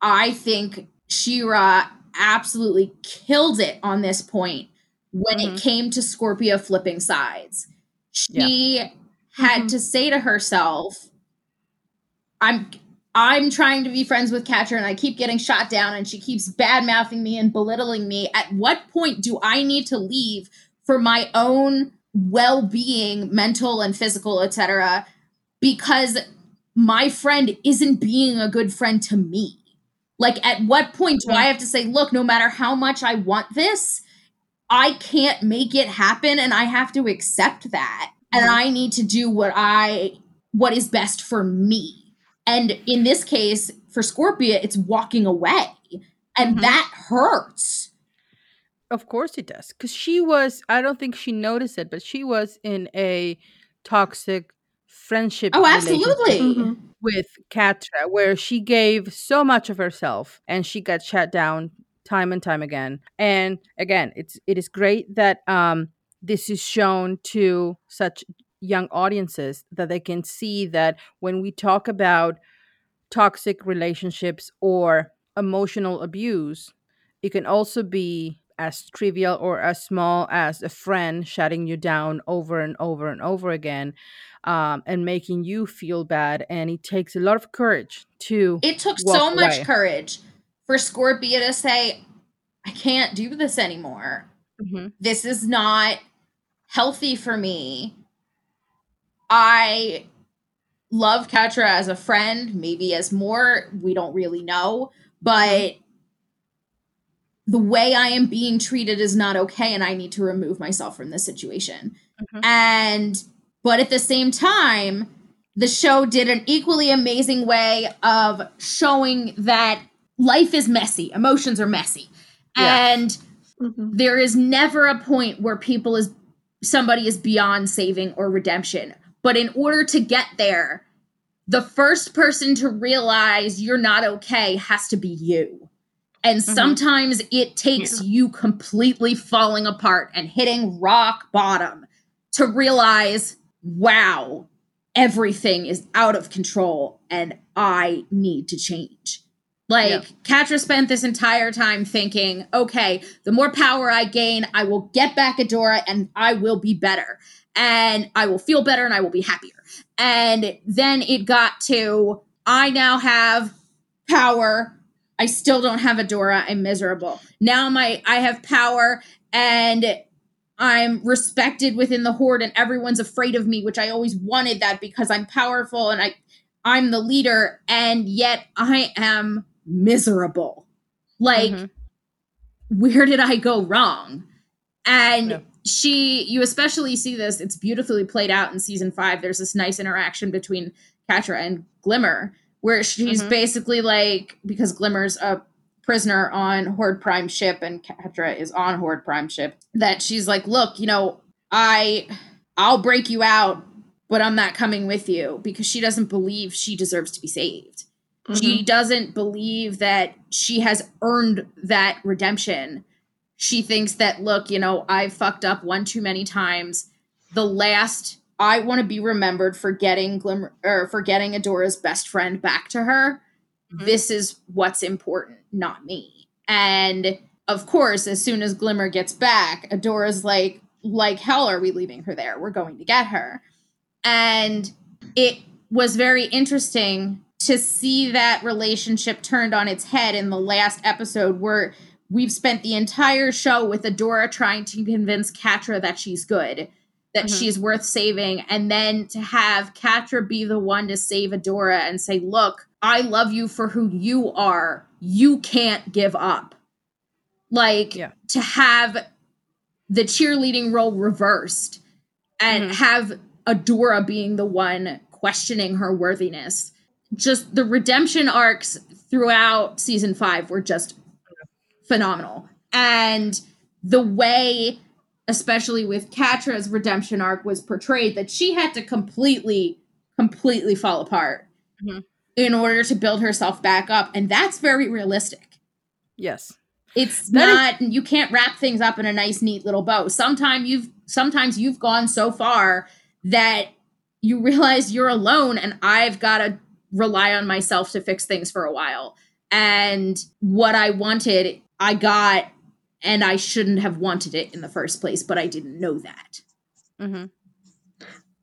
I think She-Ra absolutely killed it on this point when it Mhm. came to Scorpia flipping sides. She had Mhm. to say to herself, I'm I'm trying to be friends with Catra and I keep getting shot down and she keeps bad mouthing me and belittling me. At what point do I need to leave for my own well-being, mental and physical, etc., because my friend isn't being a good friend to me? Like at what point do I have to say, look, no matter how much I want this, I can't make it happen and I have to accept that. And. I need to do what I what is best for me. And in this case, for Scorpia, it's walking away. And Mhm. that hurts. Of course it does. Because she was, I don't think she noticed it, but she was in a toxic friendship. Oh, relationship absolutely. Mhm. With Catra, where she gave so much of herself and she got shut down time and time again. And again, it's it is great that um this is shown to such young audiences that they can see that when we talk about toxic relationships or emotional abuse, it can also be as trivial or as small as a friend shutting you down over and over and over again um, and making you feel bad. And it takes a lot of courage to. It took so much away. courage for Scorpia to say, I can't do this anymore. Mhm. This is not healthy for me. I love Catra as a friend, maybe as more, we don't really know, but the way I am being treated is not okay and I need to remove myself from this situation. Mhm. And but at the same time, the show did an equally amazing way of showing that life is messy, emotions are messy. Yeah. And Mhm. there is never a point where people is somebody is beyond saving or redemption. But in order to get there, the first person to realize you're not okay has to be you. And Mhm. sometimes it takes you completely falling apart and hitting rock bottom to realize, wow, everything is out of control and I need to change. Like, Yeah. Catra spent this entire time thinking, okay, the more power I gain, I will get back Adora and I will be better. And I will feel better and I will be happier. And then it got to, I now have power. I still don't have Adora. I'm miserable. Now my I have power and I'm respected within the horde and everyone's afraid of me, which I always wanted that because I'm powerful and I I'm the leader and yet I am miserable. Like Mhm. where did I go wrong? And Yeah. She, you especially see this, it's beautifully played out in season five. There's this nice interaction between Catra and Glimmer, where she's Mhm. basically like, because Glimmer's a prisoner on Horde Prime ship and Catra is on Horde Prime ship, that she's like, look, you know, I, I'll break you out, but I'm not coming with you because she doesn't believe she deserves to be saved she doesn't believe that she has earned that redemption. She thinks that, look, you know, I've fucked up one too many times. The last, I want to be remembered for getting Glimmer or for getting Adora's best friend back to her. Mhm. This is what's important, not me. And of course, as soon as Glimmer gets back, Adora's like, like hell are we leaving her there? We're going to get her. And it was very interesting to see that relationship turned on its head in the last episode where we've spent the entire show with Adora trying to convince Catra that she's good, that Mhm. she's worth saving, and then to have Catra be the one to save Adora and say, Look, I love you for who you are. You can't give up. Like Yeah. to have the cheerleading role reversed and Mhm. have Adora being the one questioning her worthiness. Just the redemption arcs throughout season five were just phenomenal. And the way, especially with Catra's redemption arc, was portrayed that she had to completely, completely fall apart Mhm. in order to build herself back up. And that's very realistic. Yes. It's That not you can't wrap things up in a nice neat little bow. Sometimes you've sometimes you've gone so far that you realize you're alone and I've got to rely on myself to fix things for a while. And what I wanted, I got and I shouldn't have wanted it in the first place, but I didn't know that. hmm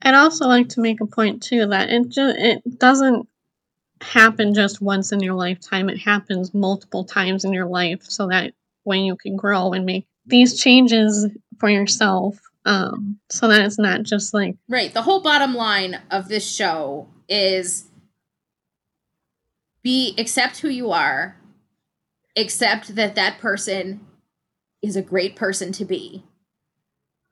I'd also like to make a point too that it ju- it doesn't happen just once in your lifetime. It happens multiple times in your life, so that when you can grow and make these changes for yourself, um, so that it's not just like Right. The whole bottom line of this show is be accept who you are, accept that that person is a great person to be.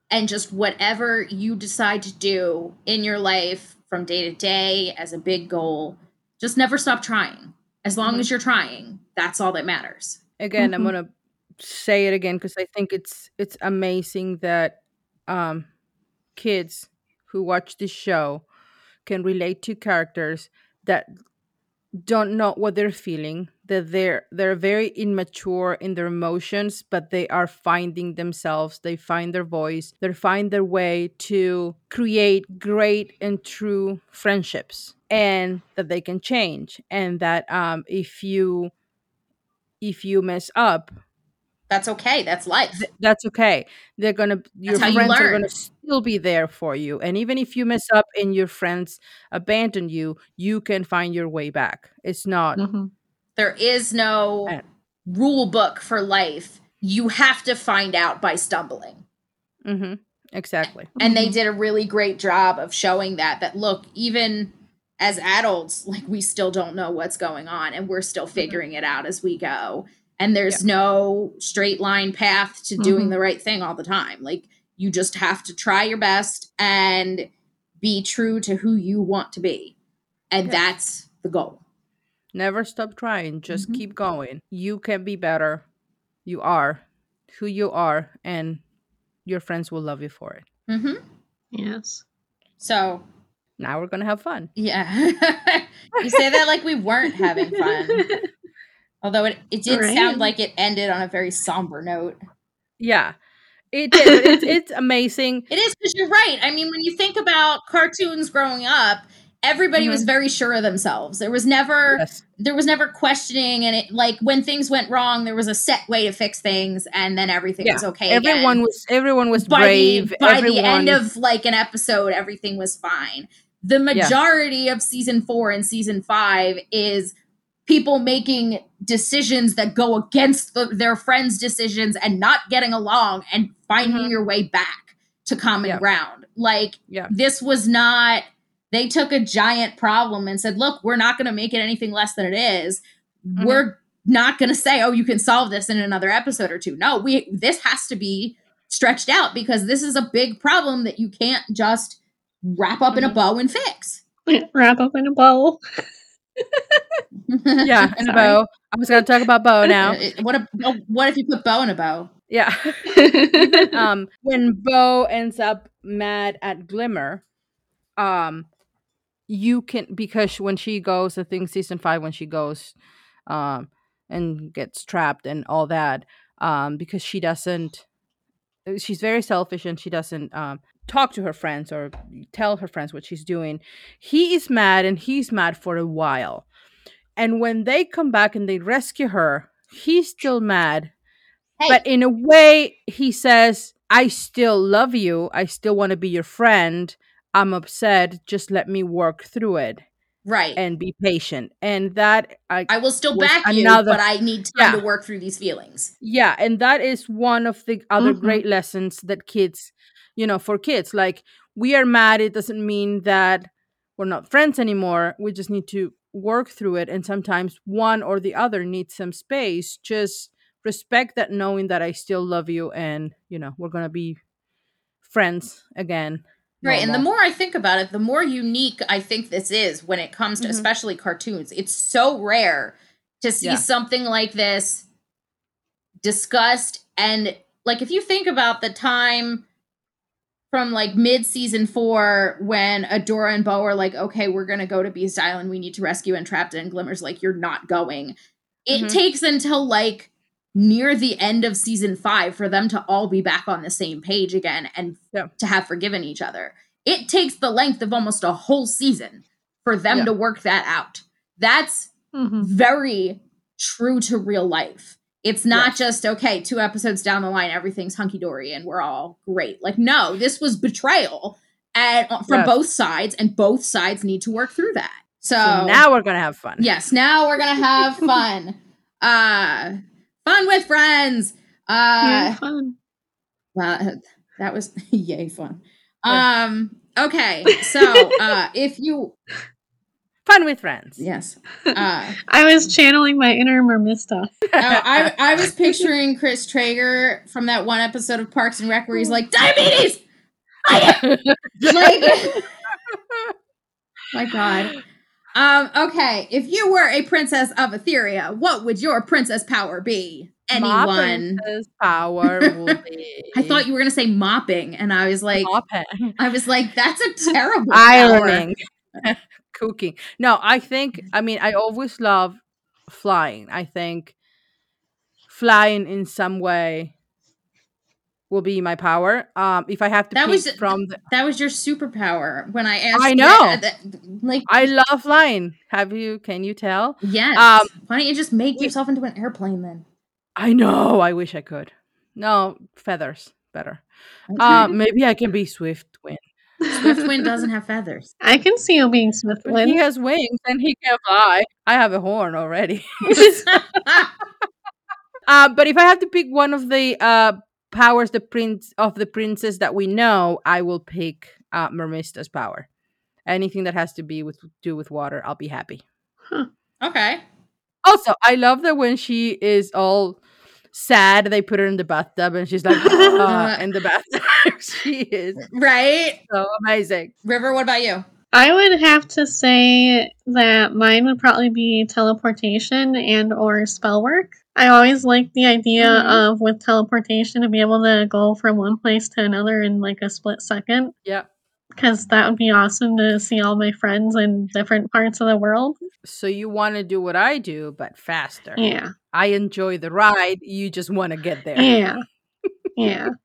And just whatever you decide to do in your life from day to day as a big goal, just never stop trying. As long Mhm. as you're trying, that's all that matters. Again, I'm Mhm. gonna say it again because I think it's it's amazing that um, kids who watch this show can relate to characters that don't know what they're feeling that they're they're very immature in their emotions but they are finding themselves. They find their voice. They find their way to create great and true friendships and that they can change and that um if you if you mess up That's okay. That's life. th- that's okay they're gonna your how you friends are gonna still be there for you and even if you mess up and your friends abandon you you can find your way back it's not Mhm. There is no And- rule book for life. You have to find out by stumbling. Mm-hmm. exactly And they Mhm. did a really great job of showing that that look, even as adults, like we still don't know what's going on and we're still figuring it out as we go. And there's no straight line path to doing Mhm. the right thing all the time. Like you just have to try your best and be true to who you want to be. And Yes. that's the goal. Never stop trying. Just Mhm. keep going. You can be better. You are who you are, and your friends will love you for it. mm-hmm. Yes. So Now we're gonna have fun. Yeah. [LAUGHS] you say that like we weren't having fun. [LAUGHS] Although it, it did Right. sound like it ended on a very somber note. Yeah, it did. it's, it's amazing. [LAUGHS] It is because you're right. I mean, when you think about cartoons growing up, everybody was mm-hmm. very sure of themselves. There was never Yes. there was never questioning and it like when things went wrong, there was a set way to fix things and then everything Yeah. was okay. Everyone again. was everyone was by brave. the by everyone, the end of like an episode, everything was fine. The majority of season four and season five is people making decisions that go against the, their friends' decisions and not getting along and finding Mhm. your way back to common ground. Like this was not. They took a giant problem and said, "Look, we're not going to make it anything less than it is. Mm-hmm. We're not going to say, "Oh, you can solve this in another episode or two. No, we this has to be stretched out because this is a big problem that you can't just wrap up in a Mhm. bow and fix. [LAUGHS] Wrap up in a bow. [LAUGHS] yeah, [LAUGHS] and Sorry. Bow. I was gonna talk about Bow [LAUGHS] now. what a, oh, what if you put bow in a bow? Yeah. [LAUGHS] um when Bow ends up mad at Glimmer, um you can because when she goes, I think season five when she goes um and gets trapped and all that, um, because she doesn't she's very selfish and she doesn't um talk to her friends or tell her friends what she's doing. He is mad and he's mad for a while. And when they come back and they rescue her, he's still mad. Hey, but in a way he says i still love you. I still want to be your friend. I'm upset. Just let me work through it right. and be patient and that i I will still back you, another- but I need time Yeah. to work through these feelings. yeah and that is one of the other Mhm. great lessons that kids you know for kids like we are mad it doesn't mean that we're not friends anymore we just need to work through it and sometimes one or the other needs some space just respect that knowing that i still love you and you know we're gonna be friends again Right. And the more I think about it, the more unique I think this is when it comes to Mhm. especially cartoons. It's so rare to see Yeah. something like this discussed. And like, if you think about the time from like mid season four when Adora and Bow are like, okay, we're going to go to Beast Island. We need to rescue Entrapta. And Glimmer's like, you're not going. It Mhm. takes until like near the end of season five for them to all be back on the same page again and Yeah. to have forgiven each other. It takes the length of almost a whole season for them Yeah. to work that out. That's Mhm. very true to real life. It's not Yes. just okay, two episodes down the line, everything's hunky dory and we're all great. Like, no, this was betrayal and uh, from Yes. both sides, and both sides need to work through that. So, so now we're gonna have fun yes, now we're gonna have [LAUGHS] fun. uh fun with friends. Yeah, Uh fun. well, [LAUGHS] that was [LAUGHS] yay fun. Um okay, so [LAUGHS] uh if you fun with friends yes. Uh I was channeling my inner Mermista. Uh, I I was picturing Chris Traeger from that one episode of Parks and Rec where he's like diabetes. like, my God. Um. Okay. If you were a princess of Etheria, what would your princess power be? My anyone. princess power will [LAUGHS] be. I thought you were gonna say mopping, and I was like, mopping. I was like, that's a [LAUGHS] terrible ironing, [LAUGHS] cooking. No, I think. I mean, I always love flying. I think flying in some way will be my power. Um, if I have to That was- from the, That was your superpower when I asked. I know. that- that- like, I love flying. Have you? Can you tell? yes. um, Why don't you just make we- yourself into an airplane then? I know. I wish I could. No feathers, better. Uh, maybe I can be Swift Wind. Swiftwind doesn't have feathers. [LAUGHS] I can see you being But he has wings and he can fly. I have a horn already. [LAUGHS] [LAUGHS] Uh, but if I have to pick one of the uh, powers, the prince of the princess that we know, I will pick uh, Mermista's power. Anything that has to be with do with water, I'll be happy. okay. Also, I love that when she is all sad, they put her in the bathtub and she's like uh, [LAUGHS] in the bathtub. [LAUGHS] she is Right. so amazing. River, what about you? I would have to say that mine would probably be teleportation and or spell work. I always like the idea Mhm. of with teleportation to be able to go from one place to another in like a split second. Yeah. Because that would be awesome to see all my friends in different parts of the world. So you want to do what I do, but faster. Yeah. I enjoy the ride. You just want to get there. Yeah. Yeah. [LAUGHS]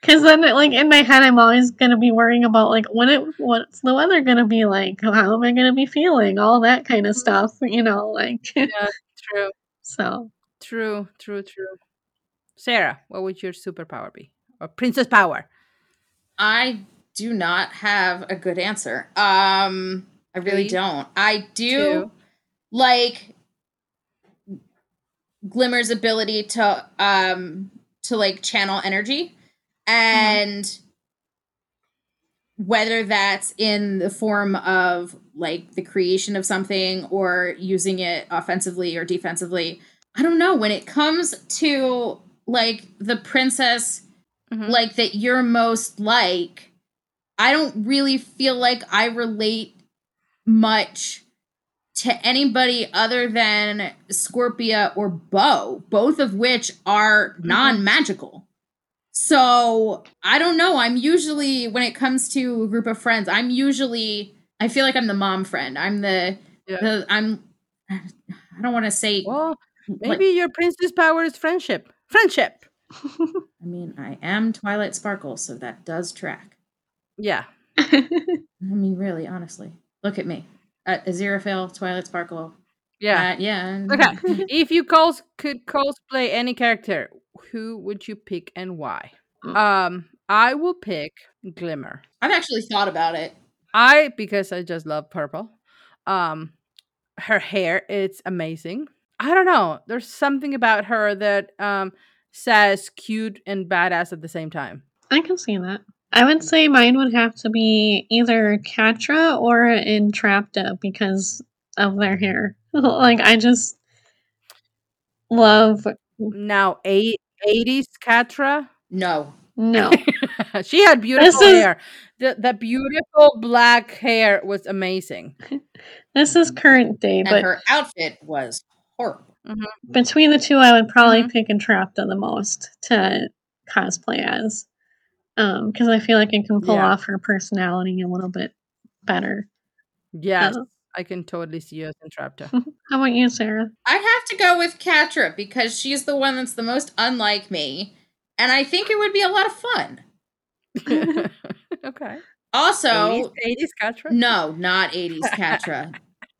Because then, like in my head, I'm always gonna be worrying about like what it, what's the weather gonna be like? How am I gonna be feeling? All that kind of stuff, you know. Like, yeah, [LAUGHS] True. so True, true, true. Sarah, what would your superpower be? Or princess power? I do not have a good answer. Um, I really Three, don't. I do two. like Glimmer's ability to um to like channel energy and whether that's in the form of like the creation of something or using it offensively or defensively. I don't know when it comes to like the princess Mhm. like that you're most like i don't really feel like i relate much to anybody other than scorpia or bow both of which are Mm-hmm. non-magical so i don't know i'm usually when it comes to a group of friends i'm usually i feel like i'm the mom friend i'm the, Yeah. the i'm i don't want to say Well, like- maybe your princess power is friendship. Friendship. i mean i am twilight sparkle so that does track Yeah. [LAUGHS] I mean, really, honestly, look at me. Uh, Aziraphale, Twilight Sparkle. Yeah. Uh, yeah. Okay. [LAUGHS] if you cos- could cosplay any character, who would you pick and why? Um, I will pick Glimmer. I've actually thought about it. I because I just love purple. Um, her hair it's amazing. I don't know. There's something about her that um says cute and badass at the same time. I can see that. I would say mine would have to be either Catra or Entrapta because of their hair. [LAUGHS] like I just love Now, eight, 80s Catra. No. no. [LAUGHS] she had beautiful is- hair. The the beautiful black hair was amazing. [LAUGHS] this is current day, And but her outfit was horrible. between the two, I would probably Mhm. pick Entrapta the most to cosplay as, um, because I feel like I can pull Yeah. off her personality a little bit better. Yes, Uh, I can totally see you as Entrapta. [LAUGHS] how about you, Sarah? I'd have to go with Catra because she's the one that's the most unlike me. And I think it would be a lot of fun. [LAUGHS] okay. Also, 80s, 80s Catra. No, not 80s Catra.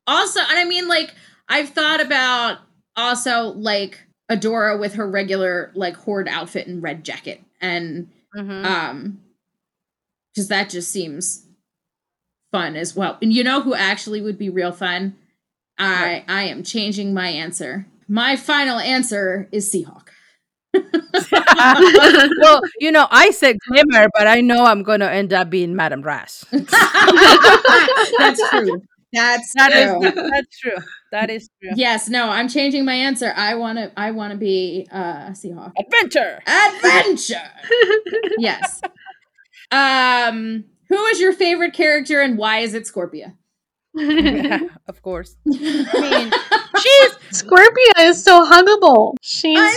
also, and I mean, like, I've thought about also like Adora with her regular like horde outfit and red jacket. And Mhm. um because that just seems fun as well. And you know who actually would be real fun? I I am changing my answer. My final answer is Seahawk. [LAUGHS] well, you know, I said Glimmer, but I know I'm going to end up being Madame Razz. [LAUGHS] That's true. That's That is true. that's true. That is true. Yes, no, I'm changing my answer. I want to I want to be uh Seahawk. Adventure. Adventure. [LAUGHS] yes. Um who is your favorite character and why is it Scorpia? [LAUGHS] [LAUGHS] of course. I mean, she's Scorpia is so huggable. She's I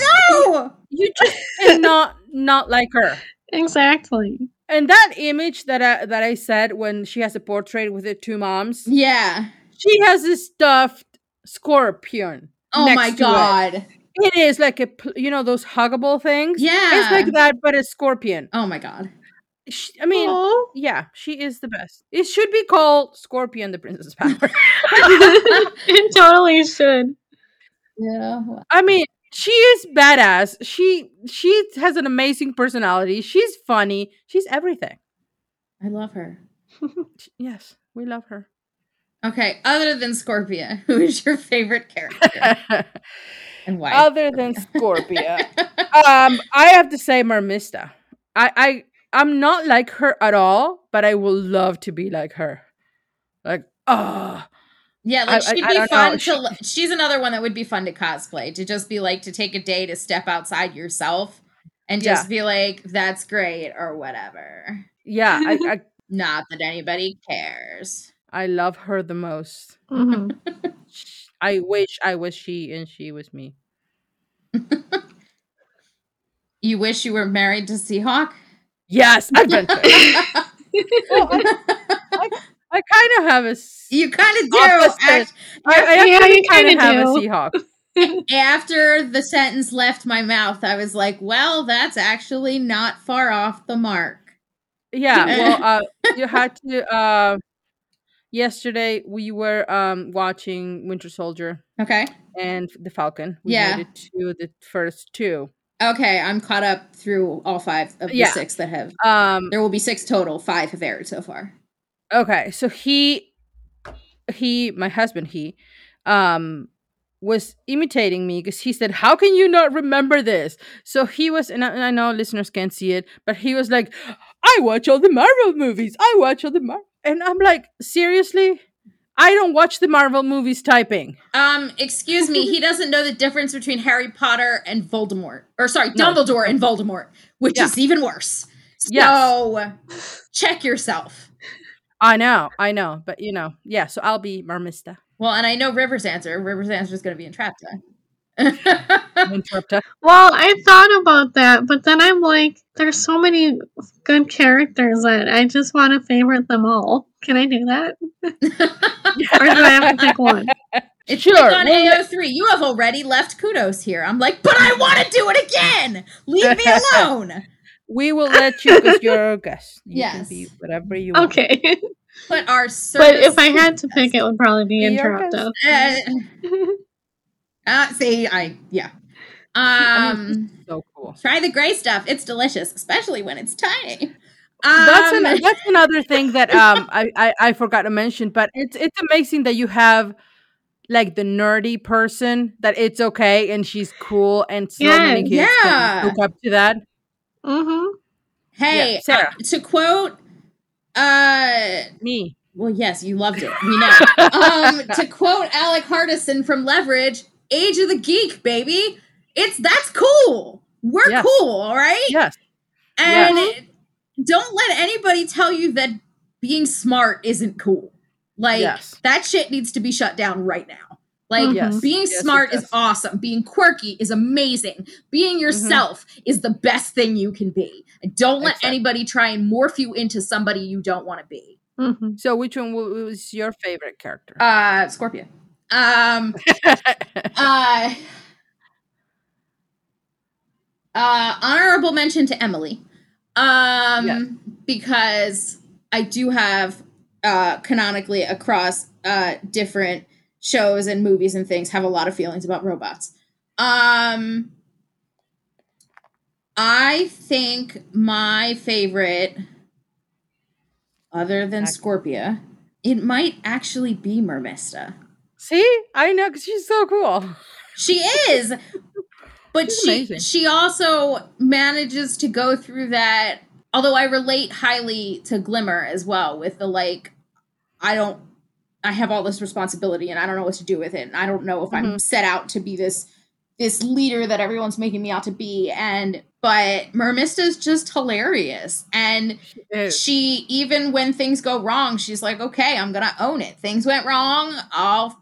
know. you just cannot not like her. exactly. And that image that I that I said when she has a portrait with the two moms, Yeah. she has a stuffed scorpion. Oh next my to it. god. It is like a you know those huggable things. Yeah. it's like that, but a scorpion. Oh my god. Sh I mean, Aw. yeah, she is the best. It should be called Scorpion, the Princess Power. [LAUGHS] [LAUGHS] it totally should. Yeah. I mean, she is badass. She she has an amazing personality. She's funny. She's everything. I love her. [LAUGHS] Yes, we love her. Okay, other than Scorpia, [LAUGHS] who is your favorite character [LAUGHS] and why? Other than Scorpia, um, I have to say Mermista. I I I'm not like her at all, but I would love to be like her. Like, oh, yeah, like I- she'd I be don't fun know. to. She- She's another one that would be fun to cosplay. To just be like to take a day to step outside yourself and just be like, "That's great" or whatever. yeah, I, I [LAUGHS] Not that anybody cares. I love her the most. Mhm. I wish I was she and she was me. [LAUGHS] You wish you were married to Seahawk. Yes, I've been. [LAUGHS] Well, I, I kind of have a. you kind of do. I, I Yeah, actually kind of have a. Seahawk. [LAUGHS] [LAUGHS] after the sentence left my mouth, I was like, "Well, that's actually not far off the mark." Yeah, [LAUGHS] well, uh, you had to. Uh, yesterday we were um watching Winter Soldier Okay. and the Falcon. We Yeah. made it to the first two. Okay, I'm caught up through all five of the Yeah. six that have. Um, There will be six total. Five have aired so far. Okay, so he, he, my husband, he, um, was imitating me because he said, "How can you not remember this?" So he was, and I, and I know listeners can't see it, but he was like, "I watch all the Marvel movies. I watch all the Marvel," and I'm like, seriously. I don't watch the Marvel movies typing. Um, excuse me, he [LAUGHS] doesn't know the difference between Harry Potter and Voldemort. Or sorry, No. Dumbledore and Voldemort, which Yeah. is even worse. Yes. So check yourself. I know, I know, but you know, yeah. So I'll be Mermista. Well, and I know River's answer. River's answer is going to be Entrapta. Interrupter. [LAUGHS] Well, I thought about that, but then I'm like, there's so many good characters that I just want to favorite them all. Can I do that? [LAUGHS] Or do I have to pick one? [LAUGHS] It's Sure, on well, AO3. You have already left kudos here. I'm like, but I want to do it again. Leave me alone. We will let you because you're a guest. You can Yes. be whatever you want. Okay. But our but if I had to pick, it would probably be Be Interrupto. Uh, [LAUGHS] uh, see, I yeah. Um, so cool. try the gray stuff. It's delicious, especially when it's tiny. Um, That's an, [LAUGHS] that's another thing that um I, I I forgot to mention, but it's it's amazing that you have like the nerdy person that it's okay and she's cool and so many kids Yeah. can hook up to that. Hmm hey, Yeah, Sarah. uh, to quote, uh, Me. well, yes, you loved it. We know. [LAUGHS] um, to quote Alec Hardison from Leverage, "Age of the Geek, baby. It's that's cool. We're Yes. cool, all right." Yes. And Yes. it- don't let anybody tell you that being smart isn't cool. Like Yes. that shit needs to be shut down right now. Like Yes. being Yes, it smart is awesome. Being quirky is amazing. Being yourself is the best thing you can be. Don't let Exactly. anybody try and morph you into somebody you don't want to be. hmm So which one was your favorite character? Uh Scorpion. Um [LAUGHS] uh uh honorable mention to Emily. Um Yes. because I do have uh canonically across uh different shows and movies and things have a lot of feelings about robots. Um I think my favorite other than Scorpia, it might actually be Mermista. See, I know because she's so cool. She is. But She's she amazing. she also manages to go through that although I relate highly to Glimmer as well with the like I don't I have all this responsibility and I don't know what to do with it. And I don't know if I'm Mhm. set out to be this this leader that everyone's making me out to be. And but Mermista's just hilarious. And She she even when things go wrong she's like okay i'm gonna own it. Things went wrong i'll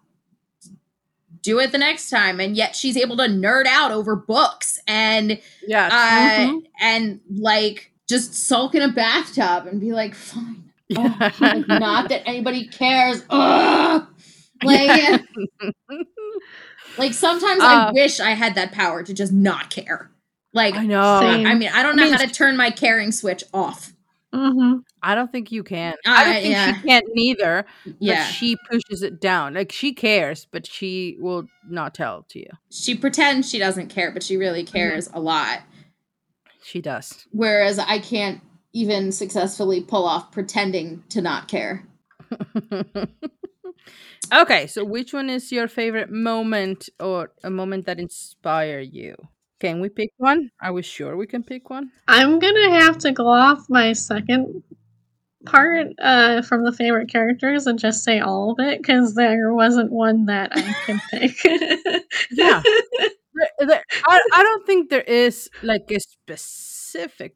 do it the next time. And yet she's able to nerd out over books and yeah, uh Mhm. and like just sulk in a bathtub and be like fine Oh, like, not that anybody cares Ugh! like [LAUGHS] like sometimes i Uh, wish i had that power to just not care like I know. Same. i mean i don't I know mean, how to turn my caring switch off hmm I don't think you can. I don't Uh, think yeah. she can't neither. yeah But she pushes it down. Like she cares, but she will not tell to you. she pretends she doesn't care, but she really cares a lot. She does. Whereas I can't even successfully pull off pretending to not care. [LAUGHS] okay, so which one is your favorite moment or a moment that inspire you? Can we pick one? Are we sure we can pick one? I'm gonna have to go off my second part uh, from the favorite characters and just say all of it because there wasn't one that I can [LAUGHS] pick. Yeah. [LAUGHS] There- there- I, I don't think there is like a specific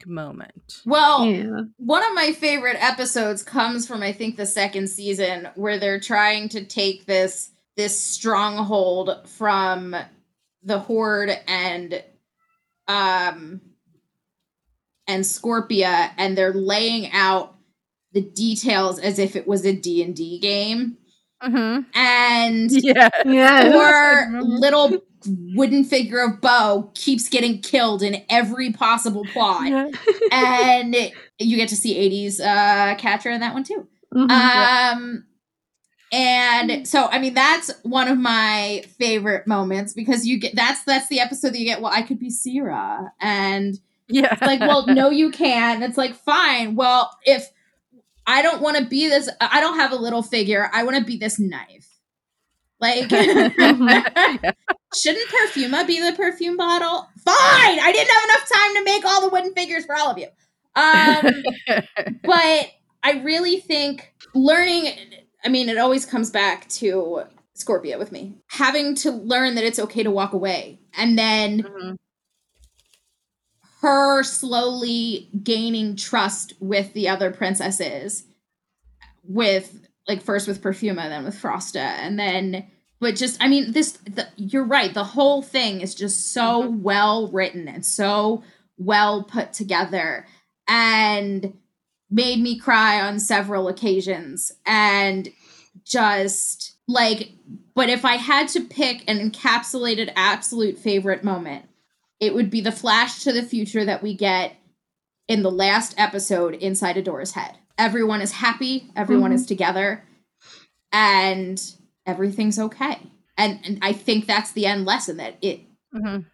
moment. Well, yeah. one of my favorite episodes comes from I think the second season where they're trying to take this this stronghold from the horde and um and Scorpia and they're laying out the details as if it was a D&D game Mm-hmm. and Yeah. [LAUGHS] Yeah. poor [LAUGHS] little wooden figure of Bow keeps getting killed in every possible plot. Yeah. [LAUGHS] and you get to see 80s uh Catra in that one too. Mhm. Um and so I mean that's one of my favorite moments because you get that's that's the episode that you get well I could be Sierra and Yeah. it's like well no you can't it's like fine well if I don't want to be this I don't have a little figure I want to be this knife like [LAUGHS] [LAUGHS] Yeah. Shouldn't Perfuma be the perfume bottle? Fine. I didn't have enough time to make all the wooden figures for all of you. Um, [LAUGHS] but I really think learning. I mean, it always comes back to Scorpia with me having to learn that it's okay to walk away, and then Mhm. her slowly gaining trust with the other princesses, with like first with Perfuma, then with Frosta, and then but just I mean this the, you're right the whole thing is just so well written and so well put together and made me cry on several occasions and just like but if I had to pick an encapsulated absolute favorite moment it would be the flash to the future that we get in the last episode inside Adora's head. Everyone is happy, everyone Mhm. is together, and everything's okay. And, and I think that's the end lesson that it Mhm.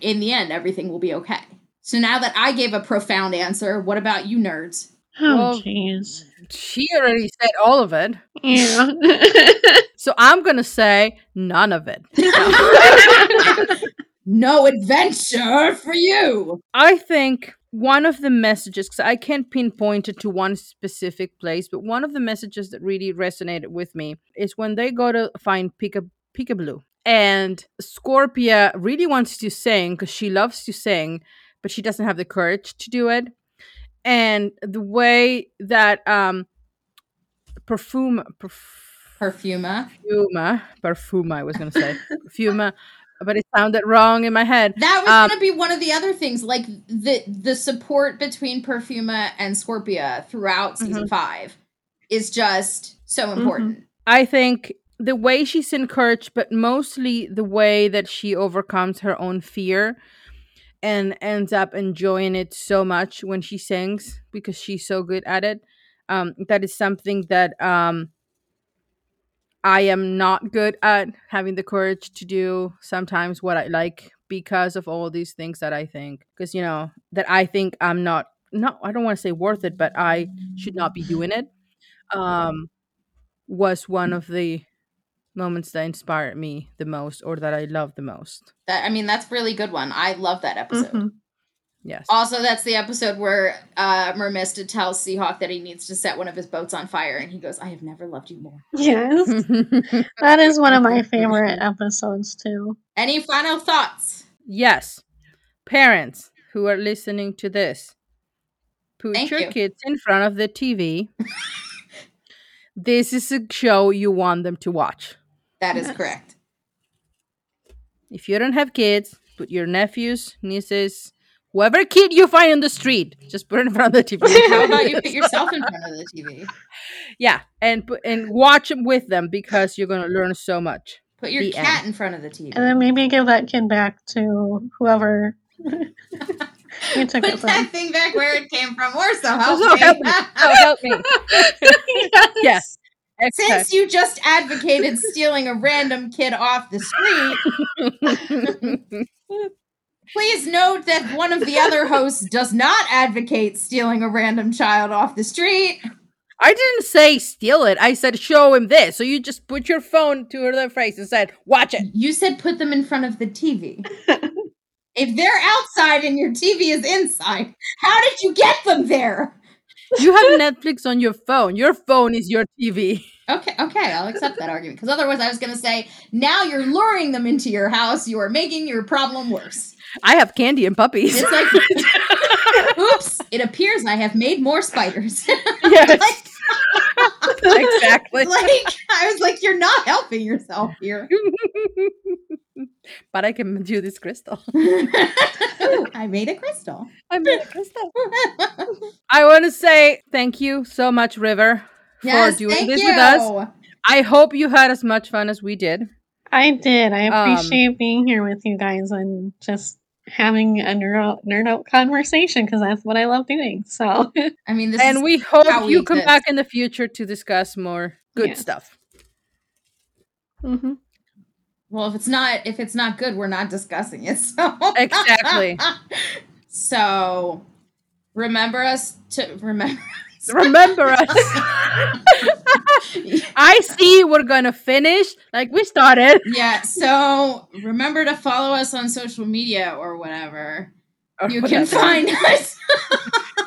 in the end everything will be okay. So now that I gave a profound answer, what about you nerds? oh, well- jeez. She already said all of it. Yeah. [LAUGHS] [LAUGHS] So I'm going to say none of it. [LAUGHS] No adventure for you. I think one of the messages, because I can't pinpoint it to one specific place, but one of the messages that really resonated with me is when they go to find Pika Peekablue And Scorpia really wants to sing because she loves to sing, but she doesn't have the courage to do it. And the way that um perfume perf- Perfuma. Perfuma, Perfuma, I was going to say [LAUGHS] Perfuma, but it sounded wrong in my head. That was Um, going to be one of the other things, like the the support between Perfuma and Scorpia throughout season five is just so important. I think the way she's encouraged, but mostly the way that she overcomes her own fear and ends up enjoying it so much when she sings because she's so good at it. Um, that is something that um, I am not good at having the courage to do sometimes what I like because of all these things that I think. Because, you know, that I think I'm not, not, I don't want to say worth it, but I should not be doing it. Um, was one of the moments that inspired me the most or that I love the most. That I mean, that's a really good one. I love that episode. Mhm. Yes. Also, that's the episode where uh, Mermista tells Seahawk that he needs to set one of his boats on fire, and he goes, "I have never loved you more." [LAUGHS] Yes, that is one of my favorite episodes too. Any final thoughts? yes. Parents who are listening to this, put Thank your you. kids in front of the TV. [LAUGHS] this is a show you want them to watch. That is Yes. correct. If you don't have kids, put your nephews, nieces, whoever kid you find in the street, just put it in front of the TV. [LAUGHS] How about you put yourself in front of the TV? yeah, and put, and watch them with them because you're gonna learn so much. Put your The cat end. in front of the TV. And then maybe give that kid back to whoever [LAUGHS] you took it Put from. that thing back where it came from, or so help So me. help me. Oh, help me. [LAUGHS] Yes. Since you just advocated stealing a random kid off the street, please note that one of the other [LAUGHS] hosts does not advocate stealing a random child off the street. I didn't say steal it. I said show him this. So you just put your phone to their face and said, "Watch it." You said put them in front of the TV. [LAUGHS] if they're outside and your TV is inside, how did you get them there? You have Netflix on your phone. Your phone is your TV. Okay, okay, I'll accept that argument. Because otherwise, I was going to say, now you're luring them into your house. You are making your problem worse. I have candy and puppies. It's like, [LAUGHS] oops, it appears I have made more spiders. [LAUGHS] Yes. like, [LAUGHS] exactly. like, I was like, you're not helping yourself here. but I can do this crystal. I made a crystal. I made a crystal. I want to say thank you so much, River, for doing this you. with us. I hope you had as much fun as we did. I did. I Um, appreciate being here with you guys and just having a nerd out, nerd out conversation because that's what I love doing. So [LAUGHS] I mean, this and is we hope how we you come exist. back in the future to discuss more good Yeah. stuff. mhm. Well, if it's not if it's not good, we're not discussing it. [LAUGHS] So Exactly. [LAUGHS] so remember us to remember. [LAUGHS] Remember us. [LAUGHS] I see we're gonna finish like we started. yeah. So remember to follow us on social media or whatever. Or You can find [LAUGHS] us.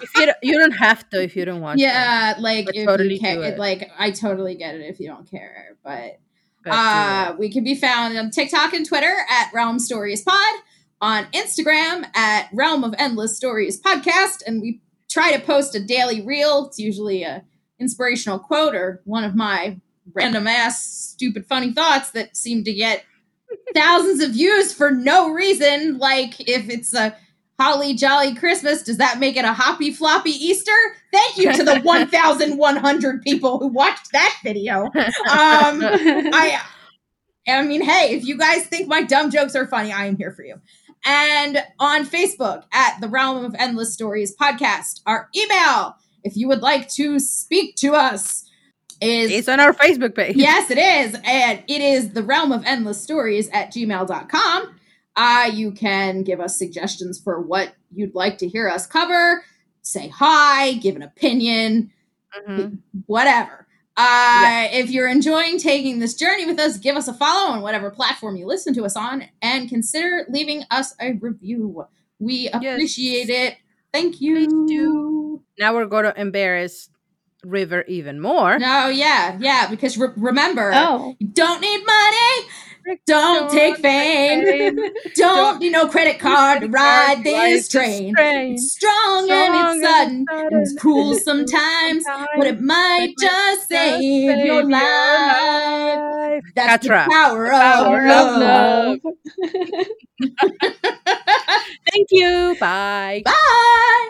If you, don't- you don't have to if you don't want. to. yeah, like But if totally you care, it. like I totally get it if you don't care, but But Uh, we can be found on TikTok and Twitter at Realm Stories Pod, on Instagram at Realm of Endless Stories Podcast, and we try to post a daily reel. It's usually a inspirational quote or one of my random ass stupid funny thoughts that seem to get [LAUGHS] thousands of views for no reason. Like if it's a holly jolly Christmas, does that make it a hoppy floppy Easter? Thank you to the [LAUGHS] 1,100 people who watched that video. Um, [LAUGHS] I I mean, hey, if you guys think my dumb jokes are funny, I am here for you. And on Facebook at the Realm of Endless Stories podcast, our email, if you would like to speak to us, is It's on our Facebook page. yes, it is. And it is the realm of endless stories at gmail.com. Uh, you can give us suggestions for what you'd like to hear us cover, say hi, give an opinion, Mhm. whatever. Uh, If you're enjoying taking this journey with us, give us a follow on whatever platform you listen to us on and consider leaving us a review. We appreciate it. Thank you. Now we're going to embarrass River even more. No, yeah, yeah, because re- remember, oh, you don't need money, don't take fame, don't [LAUGHS] need no credit card to ride this train. It's strong, and it's sudden and it's cruel sometimes, but it might just save your life. That's Katra. the power, power of of love. love. [LAUGHS] Thank you. Bye. Bye.